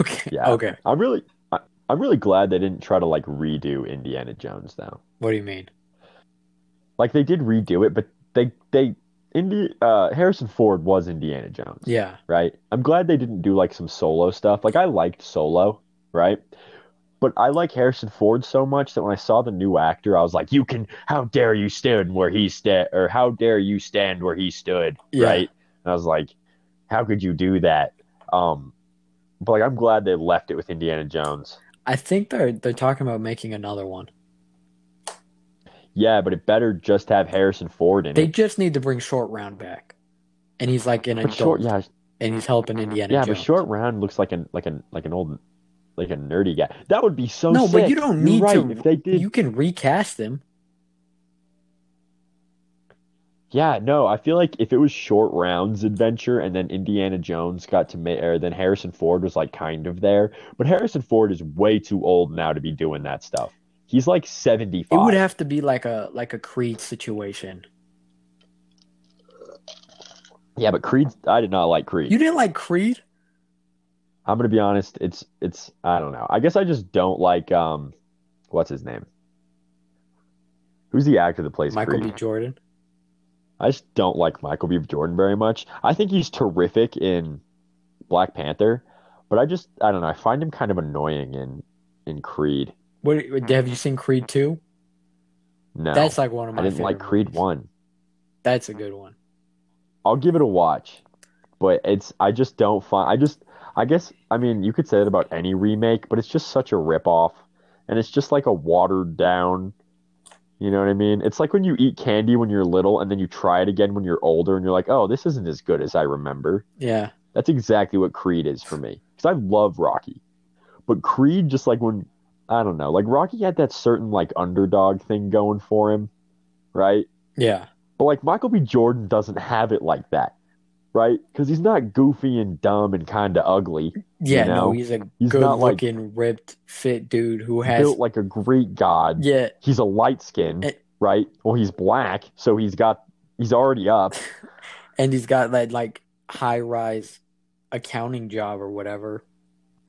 Okay.
Yeah.
Okay.
I'm really, I, I'm really glad they didn't try to like redo Indiana Jones though.
What do you mean?
Like they did redo it, but they they Indi uh, Harrison Ford was Indiana Jones.
Yeah.
right? I'm glad they didn't do like some solo stuff. Like I liked Solo, right? But I like Harrison Ford so much that when I saw the new actor, I was like, "You can, how dare you stand where he stood, or how dare you stand where he stood?"
Yeah.
Right? And I was like, "How could you do that?" Um, but like, I'm glad they left it with Indiana Jones.
I think they're they're talking about making another one.
Yeah, but it better just have Harrison Ford in
They
it.
They just need to bring Short Round back, and he's like an
But
adult,
short, yeah,
and he's helping Indiana
yeah,
Jones.
but short round looks like an like an like an old like a nerdy guy. That would be so
no, but you don't need
right.
to.
If they did,
You can recast him.
Yeah, no, I feel like if it was short rounds adventure and then Indiana Jones got to make, or then Harrison Ford was like kind of there, but Harrison Ford is way too old now to be doing that stuff. He's like 75.
It would have to be like a like a Creed situation.
Yeah, but Creed, I did not like Creed.
You didn't like Creed?
I'm gonna be honest, it's it's I don't know. I guess I just don't like um what's his name? Who's the actor that plays
Michael
Creed?
B. Jordan.
I just don't like Michael B. Jordan very much. I think he's terrific in Black Panther, but I just I don't know. I find him kind of annoying in in Creed.
What mm-hmm. have you seen Creed two?
No,
That's like one of my.
I didn't like Creed
movies.
one.
That's a good one.
I'll give it a watch, but it's I just don't find I just I guess I mean you could say that about any remake, but it's just such a ripoff, and it's just like a watered down. You know what I mean? It's like when you eat candy when you're little, and then you try it again when you're older, and you're like, oh, this isn't as good as I remember.
Yeah.
That's exactly what Creed is for me. Because I love Rocky. But Creed, just like when, I don't know, like Rocky had that certain like underdog thing going for him, right?
Yeah.
But like Michael B. Jordan doesn't have it like that, right? Because he's not goofy and dumb and kind of ugly.
Yeah.
You know?
no, he's a
He's not like
good-looking, ripped, fit dude who has.
built like a Greek god.
Yeah.
He's a light skin, right? Well, he's black, so he's got he's already up.
and he's got that like high rise accounting job or whatever.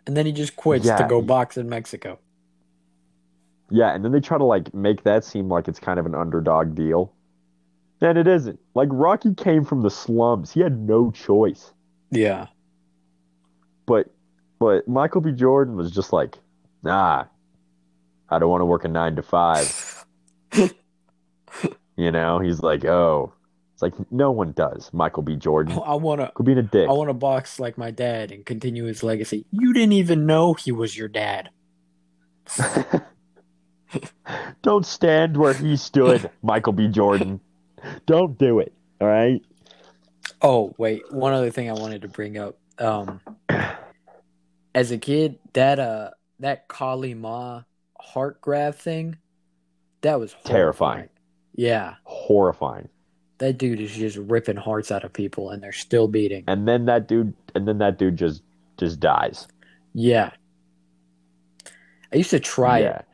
And then he just quits
Yeah,
to go
he-
box in Mexico.
Yeah, and then they try to like make that seem like it's kind of an underdog deal. And it isn't. Like Rocky came from the slums. He had no choice.
Yeah.
But but Michael B. Jordan was just like, nah, I don't want to work a nine to five. You know, he's like, oh, it's like no one does. Michael B. Jordan
I wanna
could be a dick.
I wanna box like my dad and continue his legacy. You didn't even know he was your dad.
Don't stand where he stood, Michael B. Jordan. Don't do it. All right.
Oh, wait, one other thing I wanted to bring up. Um as a kid, that uh that Kali Ma heart grab thing, that was
Terrifying.
Yeah.
Horrifying.
That dude is just ripping hearts out of people and they're still beating.
And then that dude, and then that dude just just dies.
Yeah. I used to try
yeah.
it.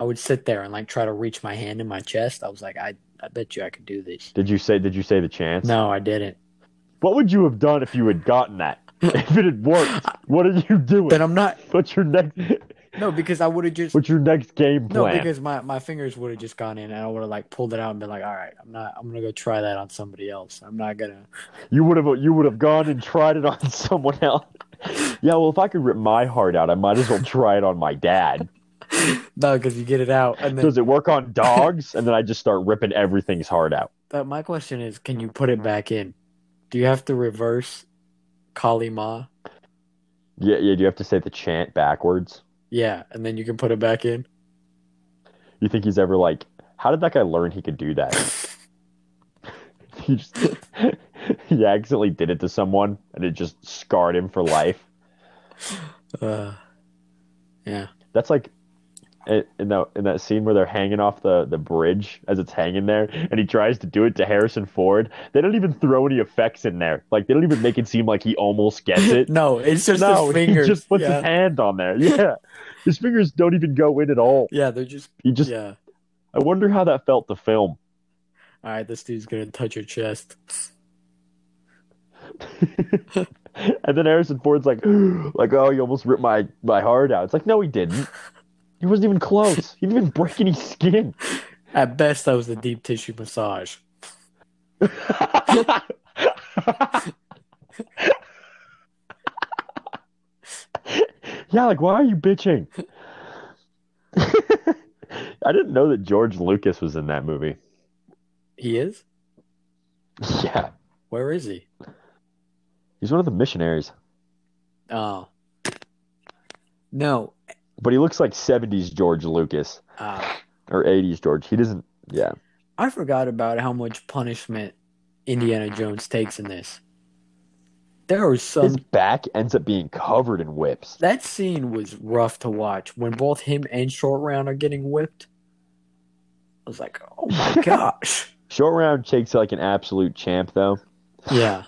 I would sit there and like try to reach my hand in my chest. I was like, I I bet you I could do this.
Did you say? Did you say the chance?
No, I didn't.
What would you have done if you had gotten that? if it had worked, what are you doing?
But I'm not
What's your next?
no, because I would have just
What's your next game plan?
No, because my, my fingers would have just gone in and I would have like pulled it out and been like, All right, I'm not I'm gonna go try that on somebody else. I'm not gonna
You would have you would have gone and tried it on someone else. Yeah, well, if I could rip my heart out, I might as well try it on my dad.
No, because you get it out and then
Does it work on dogs? And then I just start ripping everything's heart out.
that my question is, can you put it back in? Do you have to reverse Kali Ma?
Yeah, yeah. Do you have to say the chant backwards?
Yeah, and then you can put it back in?
You think he's ever like? How did that guy learn he could do that? he just he accidentally did it to someone, and it just scarred him for life.
Uh, yeah.
That's like in in that in that scene where they're hanging off the the bridge as it's hanging there, and he tries to do it to Harrison Ford. They don't even throw any effects in there. Like they don't even make it seem like he almost gets it.
No, it's just
no,
his fingers.
he just puts
yeah.
his hand on there. Yeah, his fingers don't even go in at all.
yeah, they're just
He just.
yeah.
I wonder how that felt to film.
All right, this dude's gonna touch your chest.
and then Harrison Ford's like, like, oh, you almost ripped my my heart out. It's like, no, he didn't. He wasn't even close. He didn't even break any skin.
At best, that was a deep tissue massage.
yeah, like, why are you bitching? I didn't know that George Lucas was in that movie.
He is?
Yeah,
Where is he?
he's one of the missionaries,
Oh. No.
But he looks like '70s George Lucas
Uh,
or '80s George. He doesn't. Yeah,
I forgot about how much punishment Indiana Jones takes in this. There are some.
his back ends up being covered in whips.
That scene was rough to watch when both him and Short Round are getting whipped. I was like, oh my gosh.
Short round takes like an absolute champ, though.
Yeah.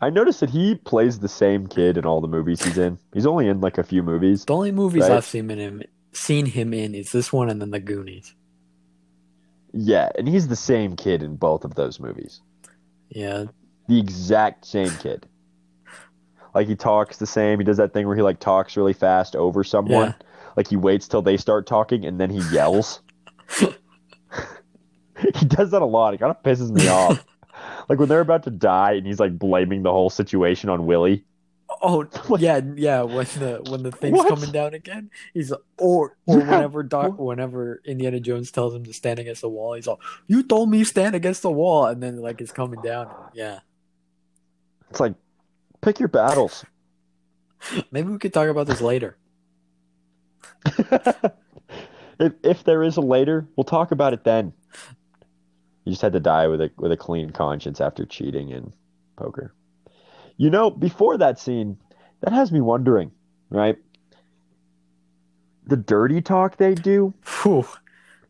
I noticed that he plays the same kid in all the movies he's in. He's only in like a few movies.
The only movies
Right.
I've seen him seen him in is this one and then the Goonies.
Yeah, and he's the same kid in both of those movies.
Yeah.
The exact same kid. Like he talks the same. He does that thing where he like talks really fast over someone. Like he waits till they start talking and then he yells. he does that a lot. It kind of pisses me off. Like when they're about to die and he's like blaming the whole situation on Willie.
Oh
Like-
yeah, yeah. When the when the thing's
What?
coming down again, he's or or whenever Doc, whenever Indiana Jones tells him to stand against the wall, he's all, "You told me stand against the wall," and then like it's coming down. Yeah,
It's like pick your battles.
maybe we could talk about this later.
if if there is a later, we'll talk about it then. You just had to die with a with a clean conscience after cheating in poker. You know, before that scene, that has me wondering, right? The dirty talk they do
Whew,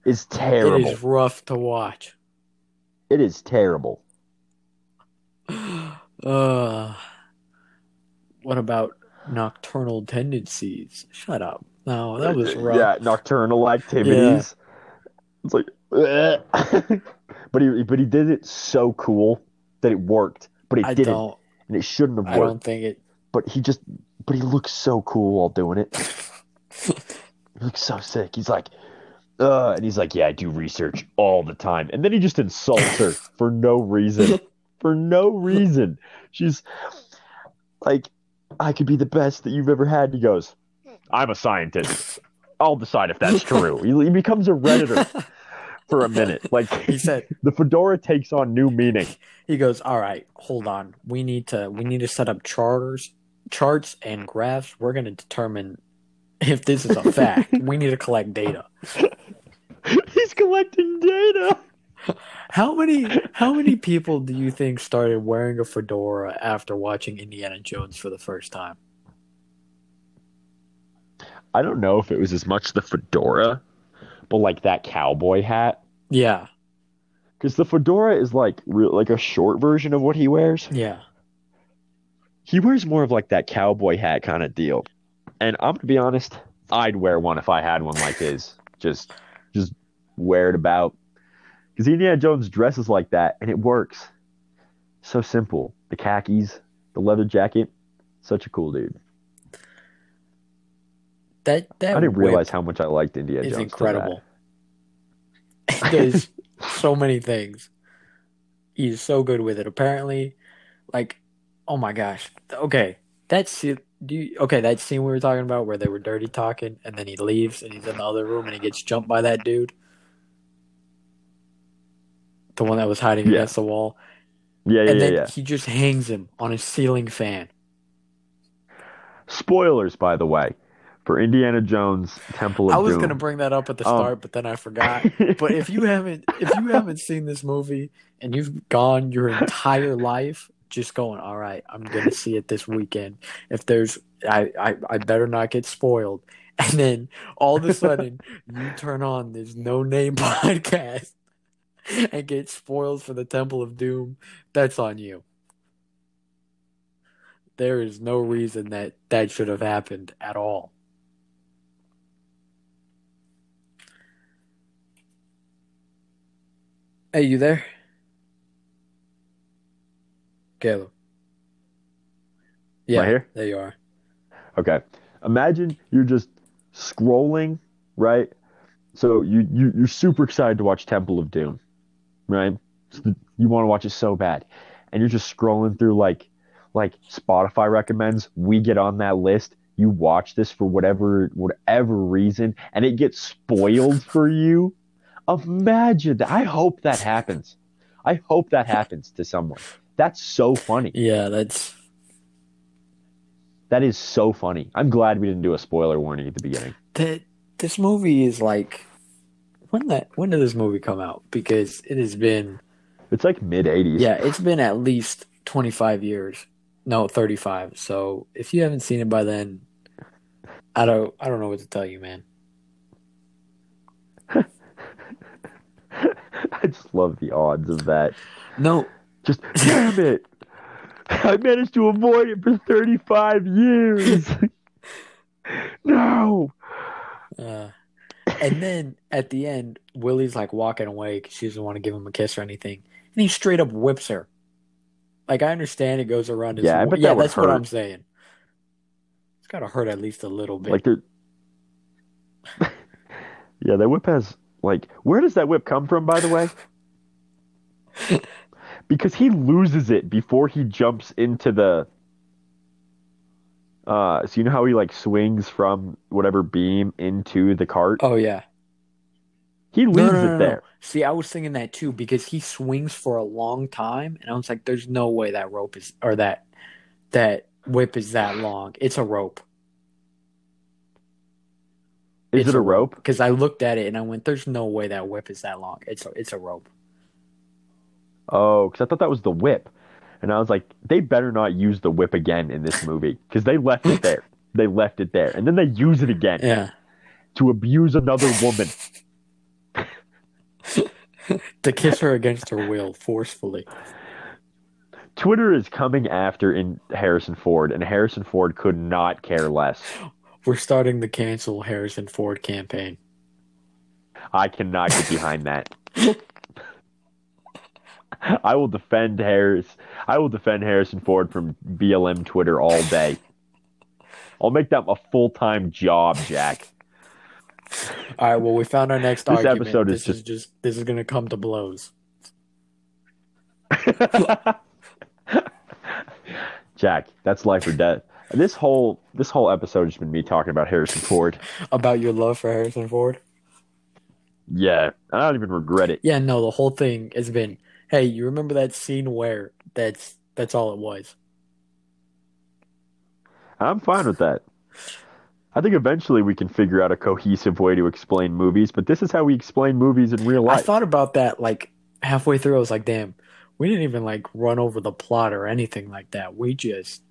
is terrible.
is rough to watch.
it is terrible.
Uh, what about nocturnal tendencies? Shut up. No, that was rough.
Yeah, nocturnal activities. It's like, but he but he did it so cool that it worked, but it
I
didn't,
don't.
and it shouldn't have worked.
I don't think it.
But he just, but he looks so cool while doing it. he looks so sick. He's like, uh, and he's like, yeah, I do research all the time, and then he just insults her for no reason, for no reason. She's like, I could be the best that you've ever had. He goes, I'm a scientist. I'll decide if that's true. He, he becomes a redditor for a minute. Like
He said.
the fedora takes on new meaning.
He goes, "All right, hold on. We need to we need to set up charters, charts and graphs. We're going to determine if this is a fact. we need to collect data.
He's collecting data.
How many how many people do you think started wearing a fedora after watching Indiana Jones for the first time?
I don't know if it was as much the fedora, but like that cowboy hat.
Yeah,
Because the fedora is like real, like a short version of what he wears.
yeah.
He wears more of like that cowboy hat kind of deal. And I'm gonna be honest, I'd wear one if I had one like his. Just, just wear it about. Because Indiana Jones dresses like that, and it works. So simple. The khakis, the leather jacket, such a cool dude.
That that
I didn't realize how much I liked Indiana Jones. that.
incredible. It does so many things. He's so good with it. Apparently, like, oh my gosh. Okay, that's do you, okay. That scene we were talking about where they were dirty talking, and then he leaves and he's in the other room and he gets jumped by that dude, the one that was hiding
Yeah.
against the wall,
Yeah, yeah,
and
yeah,
then
yeah.
he just hangs him on a ceiling fan.
Spoilers, by the way, for Indiana Jones Temple of
I was
Doom.
gonna bring that up at the
Um,
start, but then I forgot. But if you haven't if you haven't seen this movie and you've gone your entire life just going, all right, I'm gonna see it this weekend. If there's I, I, I better not get spoiled. And then all of a sudden you turn on this no name podcast and get spoiled for the Temple of Doom, that's on you. There is no reason that that should have happened at all. Hey, you there? Caleb. Yeah,
Right here?
there you are.
Okay. Imagine you're just scrolling, right? So you, you you're super excited to watch Temple of Doom, right? You want to watch it so bad, and you're just scrolling through like like Spotify recommends. We get on that list. You watch this for whatever whatever reason, and it gets spoiled for you. Imagine that. I hope that happens. I hope that happens to someone. That's so funny.
Yeah, that's
That is so funny. I'm glad we didn't do a spoiler warning at the beginning.
that. This movie is like when that when did this movie come out? Because it has been
It's like mid 80s.
yeah, it's been at least twenty five years. No, thirty five. So if you haven't seen it by then, I don't I don't know what to tell you, man.
I just love the odds of that.
No,
Just damn it. I managed to avoid it for 35 years. no.
Uh, and then at the end, Willie's like walking away because she doesn't want to give him a kiss or anything, and he straight up whips her. Like I understand it goes around his.
Yeah, I bet
yeah,
that
that's what. I'm saying. It's gotta hurt at least a little bit.
Like Yeah, that whip has like where does that whip come from by the way? because he loses it before he jumps into the uh so you know how he like swings from whatever beam into the cart?
oh yeah,
he
no,
leaves
no, no,
it
no.
there.
See, I was thinking that too because he swings for a long time, and I was like, "There's no way that rope is or that that whip is that long. It's a rope."
Is
It's
it a rope?
Because I looked at it and I went, "There's no way that whip is that long. It's a, it's a rope."
Oh, because I thought that was the whip. And I was like, they better not use the whip again in this movie because they left it there. They left it there. And then they use it again
Yeah,
to abuse another woman.
to kiss her against her will forcefully.
Twitter is coming after in Harrison Ford, and Harrison Ford could not care less.
We're starting the cancel Harrison Ford campaign.
I cannot get behind that. I will defend Harris. I will defend Harrison Ford from BLM Twitter all day. I'll make that a full time job, Jack.
All right. Well, we found our next
This
argument.
episode is
this is just this is gonna come to blows
Jack, that's life or death. This whole this whole episode has been me talking about Harrison Ford.
about your love for Harrison Ford.
Yeah, I don't even regret it.
Yeah. No, the whole thing has been. Hey, you remember that scene where that's that's all it was.
I'm fine with that. I think eventually we can figure out a cohesive way to explain movies, but this is how we explain movies in real life.
I thought about that like halfway through. I was like, damn, we didn't even like run over the plot or anything like that. We just,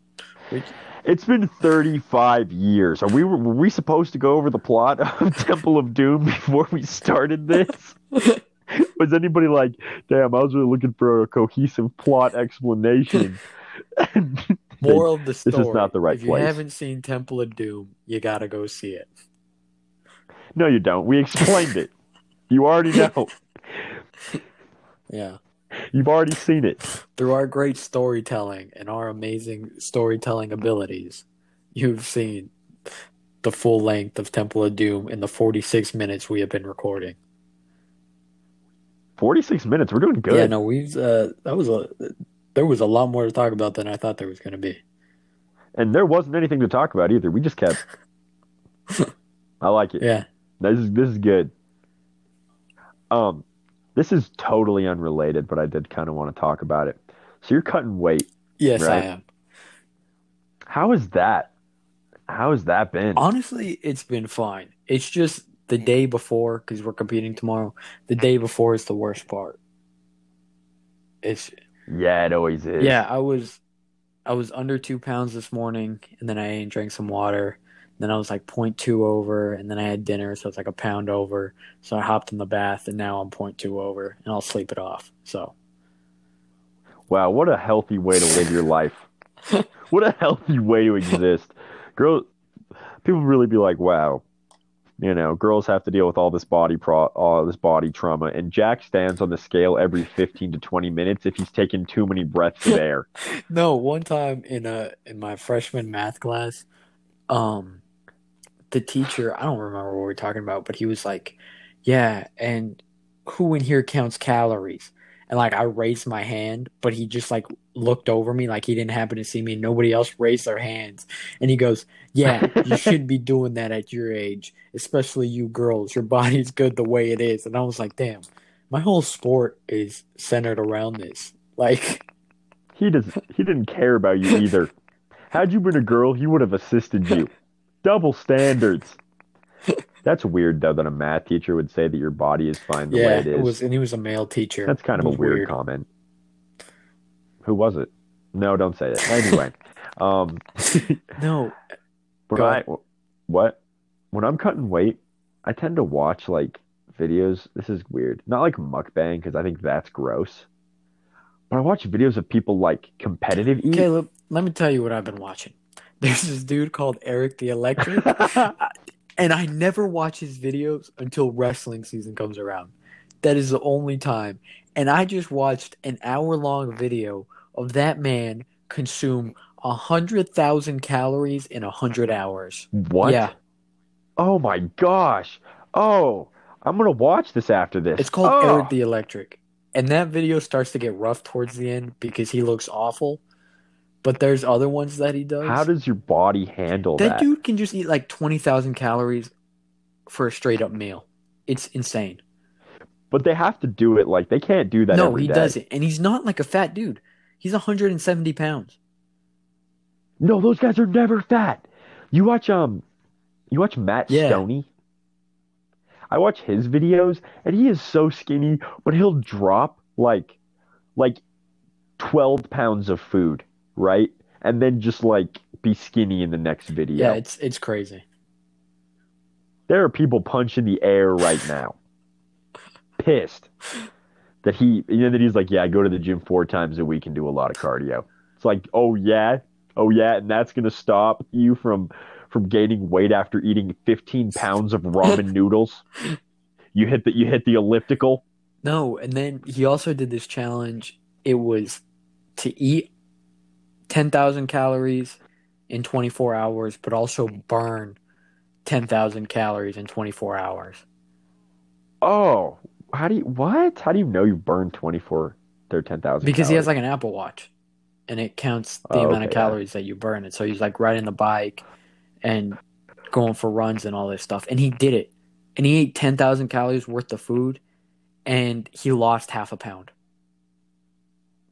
It's been 35 years. Are we were we supposed to go over the plot of Temple of Doom before we started this? Was anybody like, "Damn, I was really looking for a cohesive plot explanation"?
moral of the story: This is
not the right
If you
place.
haven't seen Temple of Doom, you gotta go see it.
no, you don't. We explained it. You already know.
Yeah.
You've already seen it.
Through our great storytelling and our amazing storytelling abilities, you've seen the full length of Temple of Doom in the 46 minutes we have been recording.
46 minutes. We're doing good.
Yeah, no, we've uh, that was a there was a lot more to talk about than I thought there was going to be.
And there wasn't anything to talk about either. We just kept. I like it.
Yeah.
This is this is good. Um, this is totally unrelated, but I did kind of want to talk about it. So you're cutting weight.
Yes,
Right.
I am.
How is that? How has that been?
Honestly, it's been fine. It's just the day before because we're competing tomorrow. The day before is the worst part. It's
Yeah, it always is.
yeah. I was I was under two pounds this morning, and then I drank some water. Then I was like 0.2 over, and then I had dinner, so it's like a pound over. So I hopped in the bath, and now I'm 0.2 over, and I'll sleep it off. So
Wow, what a healthy way to live your life. what a healthy way to exist. Girl, people really be like, wow, you know, girls have to deal with all this body pro, all this body trauma, and Jack stands on the scale every 15 to 20 minutes if he's taking too many breaths of air.
No, one time in a in my freshman math class, um, the teacher I don't remember what we were talking about, but he was like, "Yeah, and who in here counts calories?" And like I raised my hand, but he just like looked over me like he didn't happen to see me. and Nobody else raised their hands, and he goes, "Yeah, you shouldn't be doing that at your age, especially you girls. Your body's good the way it is." And I was like, "Damn, my whole sport is centered around this." Like.
He does. He didn't care about you either. Had you been a girl, he would have assisted you. Double standards. That's weird, though, that a math teacher would say that your body is fine the
yeah,
way it is.
It was, and he was a male teacher.
That's kind of a
was
weird, comment. Who was it? No, don't say it. Anyway, um,
No,
when I what when I'm cutting weight, I tend to watch like videos. This is weird. Not like mukbang because I think that's gross. But I watch videos of people like competitive eat.
Caleb, let me tell you what I've been watching. There's this dude called Eric the Electric, and I never watch his videos until wrestling season comes around. That is the only time. And I just watched an hour long video of that man consume a hundred thousand calories in a hundred hours.
what?
Yeah,
Oh my gosh. Oh, I'm gonna watch this after this.
it's called
oh.
Eric the Electric, and that video starts to get rough towards the end because he looks awful. But there's other ones that he does.
How does your body handle
That
that?
dude can just eat like 20,000 calories for a straight up meal. It's insane.
But they have to do it like they can't do that.
no, he
day.
does it. And he's not like a fat dude. He's 170 pounds.
No, those guys are never fat. You watch um, you watch Matt
Yeah.
Stonie. I watch his videos, and he is so skinny, but he'll drop like, like, twelve pounds of food, right, and then just like be skinny in the next video.
Yeah, it's it's crazy.
there are people punching the air right now, pissed that he, you know, that he's like, yeah, I go to the gym four times a week and do a lot of cardio. It's like, oh yeah, oh yeah, and that's gonna stop you from from gaining weight after eating 15 pounds of ramen noodles. You hit the you hit the elliptical.
No, and then he also did this challenge it was to eat 10,000 calories in 24 hours, but also burn 10,000 calories in 24 hours.
Oh, how do you what? How do you know you burned 24 or 10,000
Because he has like an Apple Watch and it counts the
Oh,
amount of
okay, yeah.
calories that you burn. And so he's like riding the bike and going for runs and all this stuff. And he did it. And he ate 10,000 calories worth of food and he lost half a pound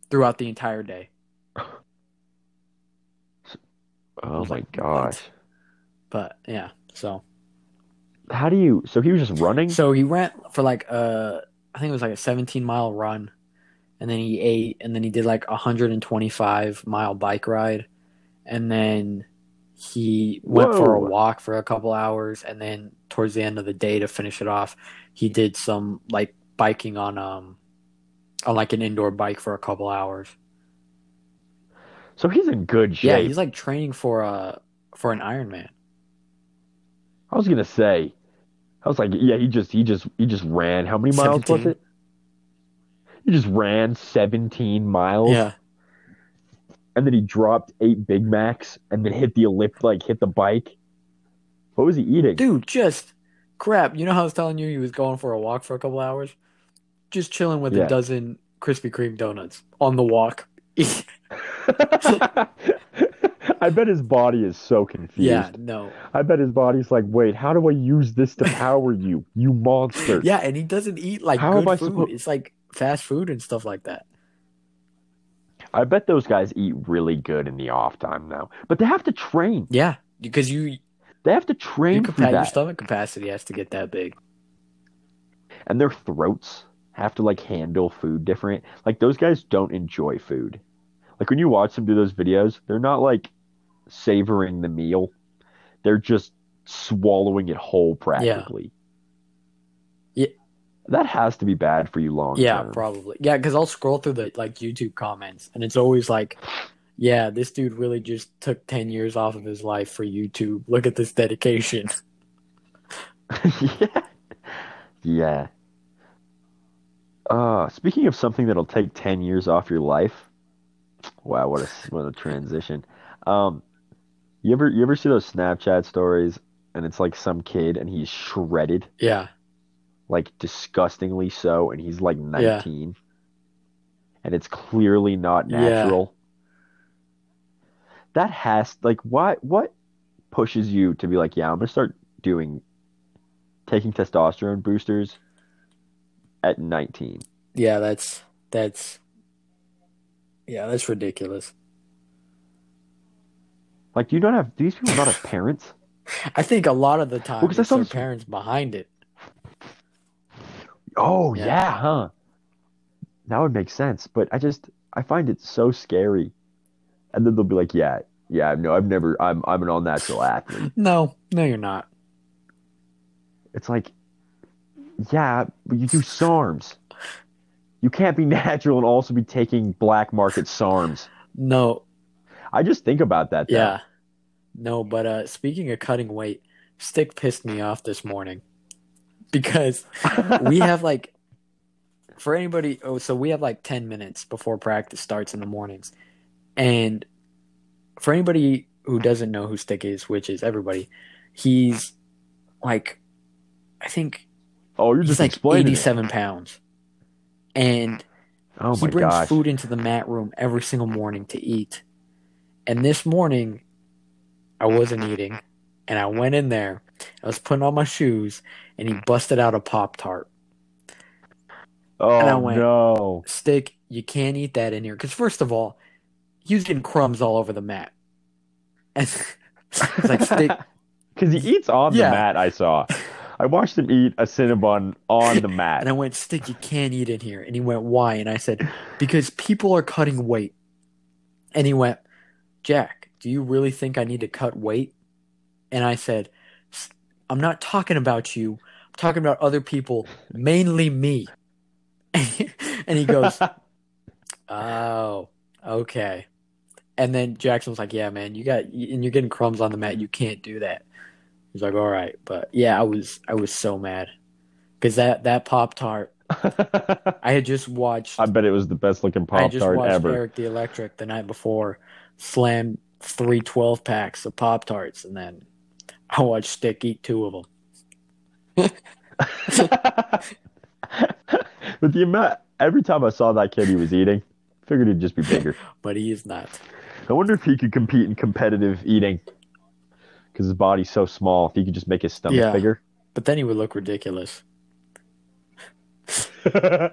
throughout the entire day.
Oh my
what?
gosh.
But yeah, so
How do you so he was just running?
so he ran for like uh I think it was like a 17 mile run and then he ate and then he did like a 125 mile bike ride and then he went for a walk for a couple hours and then towards the end of the day to finish it off he did some like biking on um on like an indoor bike for a couple hours
So he's in good shape.
yeah he's like training for a for an Ironman
I was gonna say, I was like, yeah, he just he just he just ran. How many miles was it? He just ran 17 miles,
yeah
and then he dropped eight Big Macs, and then hit the ellip like hit the bike. What was he eating?
Dude, just crap. You know how I was telling you he was going for a walk for a couple hours? Just chilling with
Yeah.
a dozen Krispy Kreme donuts on the walk.
I bet his body is so confused.
yeah, no.
I bet his body's like, wait, how do I use this to power you, you monster?
Yeah, and he doesn't eat like
How
good food. It's like fast food and stuff like that.
I bet those guys eat really good in the off time now, but they have to train.
Yeah, because you
They have to
your,
train for
capa- your stomach capacity has to get that big.
and their throats have to like handle food different. Like those guys don't enjoy food. Like when you watch them do those videos, they're not like savoring the meal. They're just swallowing it whole practically.
Yeah.
That has to be bad for you long
Yeah,
term.
probably. Yeah, because I'll scroll through the like YouTube comments, and it's always like, "Yeah, this dude really just took ten years off of his life for YouTube. Look at this dedication."
yeah. Yeah. Uh, speaking of something that'll take 10 years off your life. Wow, what a what a transition. Um, you ever you ever see those Snapchat stories and it's like some kid and he's shredded,
Yeah,
like disgustingly so, and he's like 19. And it's clearly not
Yeah.
natural. That has like what what pushes you to be like, yeah, I'm gonna start doing taking testosterone boosters at 19.
yeah, that's that's yeah, that's ridiculous.
Like, you do you not have these people not have parents?
I think a lot of the time
Well, 'cause I
it's
saw
their
this-
parents behind it.
Oh
Yeah.
yeah, huh? That would make sense, but I just I find it so scary. And then they'll be like, yeah, yeah, no, I've never I'm I'm an all natural athlete.
No, no, you're not.
It's like, yeah, but you do SARMs. You can't be natural and also be taking black market SARMs.
No,
I just think about that. Though.
yeah, no. But uh, speaking of cutting weight, Stick pissed me off this morning because we have like for anybody. Oh, so we have like ten minutes before practice starts in the mornings, and for anybody who doesn't know who Stick is, which is everybody, he's like, I think
Oh, you're just
like
explaining. it.
eighty-seven pounds, and
Oh
he brings
gosh.
food into the mat room every single morning to eat. And this morning, I wasn't eating, and I went in there. I was putting on my shoes, and he busted out a pop tart.
Oh
and I oh, went-
no.
Stick, you can't eat that in here because first of all, he was getting crumbs all over the mat. And it's like stick.
Because he eats on
Yeah.
the mat, I saw. I watched him eat a Cinnabon on the mat. And.
I went, Stick, you can't eat in here. And he went, Why? And I said, Because people are cutting weight. And he went, Jack, do you really think I need to cut weight? And I said, I'm not talking about you. I'm talking about other people, mainly me. and he goes, Oh, okay. And then Jackson was like, Yeah, man, you got, and you're getting crumbs on the mat. You can't do that. He's like, All right. But yeah, I was, I was so mad because that, that Pop Tart I had just watched.
I bet it was the best looking pop tart.
I just watched
ever.
Eric the Electric the night before, slam three 12 packs of Pop Tarts, and then I watched Stick eat two of them.
but the amount, every time I saw that kid he was eating, figured he'd just be bigger.
But he is not.
I wonder if he could compete in competitive eating because his body's so small. If he could just make his stomach
Yeah.
bigger.
But then he would look ridiculous.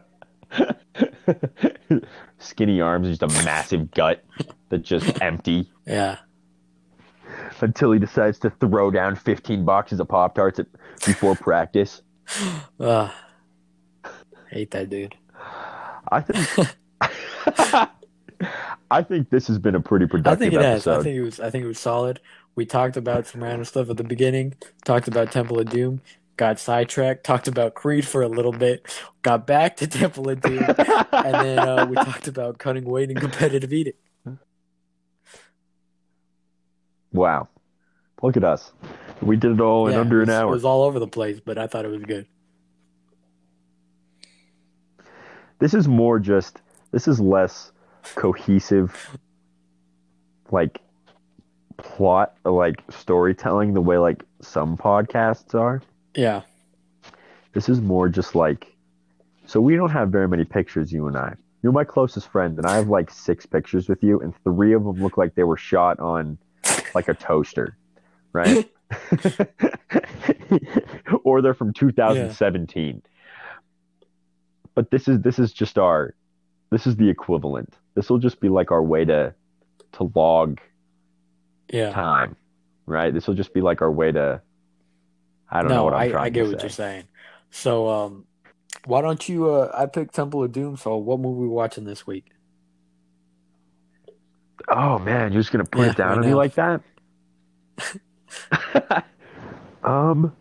Skinny arms, just a massive gut that's just empty
Yeah.
until he decides to throw down 15 boxes of Pop Tarts before practice.
Ugh. hate that dude.
I think. I think this has been a pretty
I
productive
think it has.
episode.
I think it was. I think it was solid. We talked about some random stuff at the beginning. Talked about Temple of Doom. Got sidetracked. Talked about Creed for a little bit. Got back to Temple of Doom, and then uh, we talked about cutting weight and competitive eating.
wow. Look at us. We did it all in under an hour.
It was all over the place, but I thought it was good.
this is more just this is less cohesive like plot like storytelling the way like some podcasts are.
Yeah.
this is more just like so we don't have very many pictures you and i. You're my closest friend and i have like six pictures with you and three of them look like they were shot on like a toaster right? Or they're from 2017 but this is this is just our this is the equivalent. This will just be like our way to to log
Yeah.
time right this will just be like our way to i don't know what i'm
I,
trying
I get what
say
you're saying. So, um, why don't you? Uh, I picked Temple of Doom. So, what movie we watching this week?
oh man you're just gonna put
Yeah,
it down on me like that um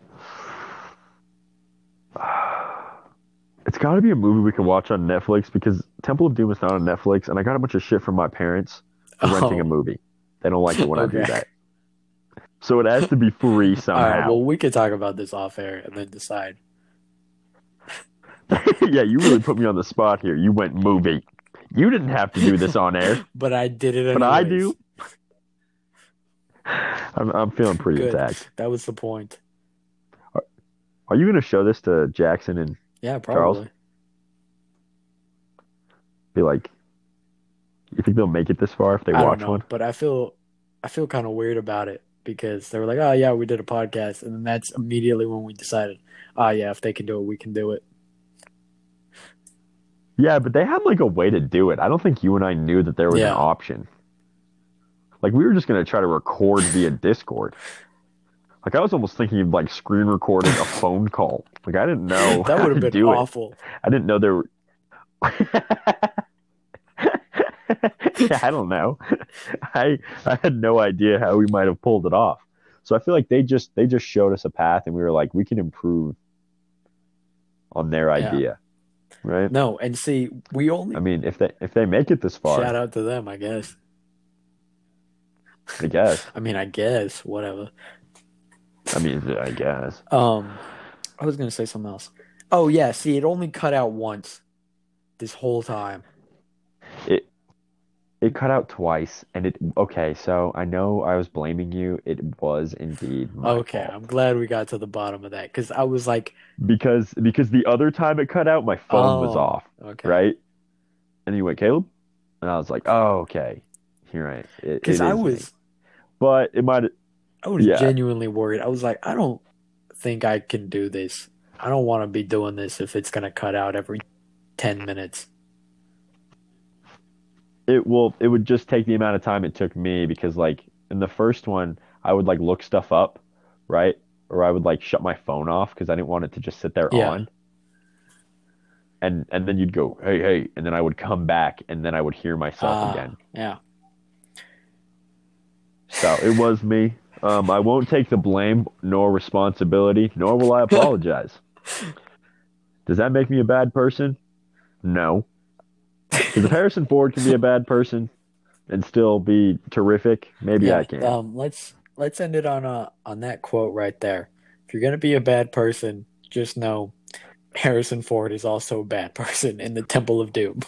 it's got to be a movie we can watch on netflix because temple of doom is not on netflix and i got a bunch of shit from my parents for renting a
Oh.
movie they don't like it when i do that so it has to be free
All
somehow
right. Well, we could talk about this off air and then decide.
yeah, you really put me on the spot here. You went movie. You didn't have to do this on air,
But I did it.
but I do. I'm, I'm feeling pretty
Good.
attacked.
That was the point.
Are you going to show this to Jackson and
Yeah,
Charles? be like, you think they'll make it this far if they
I
watch
know,
one?
but I feel I feel kind of weird about it because they were like, "Oh yeah, we did a podcast," and then that's immediately when we decided, "Oh yeah, if they can do it, we can do it."
Yeah, but they had like a way to do it. I don't think you and I knew that there was
Yeah.
an option. Like we were just going to try to record via Discord. Like I was almost thinking of like screen recording a phone call. Like I didn't know
that would have been
do it.
awful.
I didn't know there were. yeah, I don't know. I I had no idea how we might have pulled it off. So I feel like they just they just showed us a path, and we were like, we can improve on their
Yeah.
idea, right?
No, and see, we only
I mean, if they if they make it this far,
shout out to them, I guess.
I guess.
I mean, I guess whatever.
I mean, I guess.
Um, I was gonna say something else. Oh yeah, see, it only cut out once this whole time.
It cut out twice, and it okay. So I know I was blaming you. It was indeed my
Okay,
fault.
I'm glad we got to the bottom of that because I was like,
because because the other time it cut out, my phone was
Oh.
off.
okay,
right? And you went, Caleb? And I was like, oh, okay. You're right.
Because I
is me.
was
But it might
I was
Yeah.
genuinely worried. I was like, I don't think I can do this. I don't want to be doing this if it's gonna cut out every ten minutes.
It will it would just take the amount of time it took me because like in the first one I would like look stuff up, right? Or I would like shut my phone off because I didn't want it to just sit there
Yeah.
on. And and then you'd go, hey, hey, and then I would come back and then I would hear myself
Ah,
again.
Yeah,
So it was me. Um, I won't take the blame nor responsibility, nor will I apologize. Does that make me a bad person? No. Because if Harrison Ford can be a bad person and still be terrific, maybe
yeah.
I can.
Um, let's let's end it on uh on that quote right there. If you're gonna be a bad person, just know Harrison Ford is also a bad person in the Temple of Doom.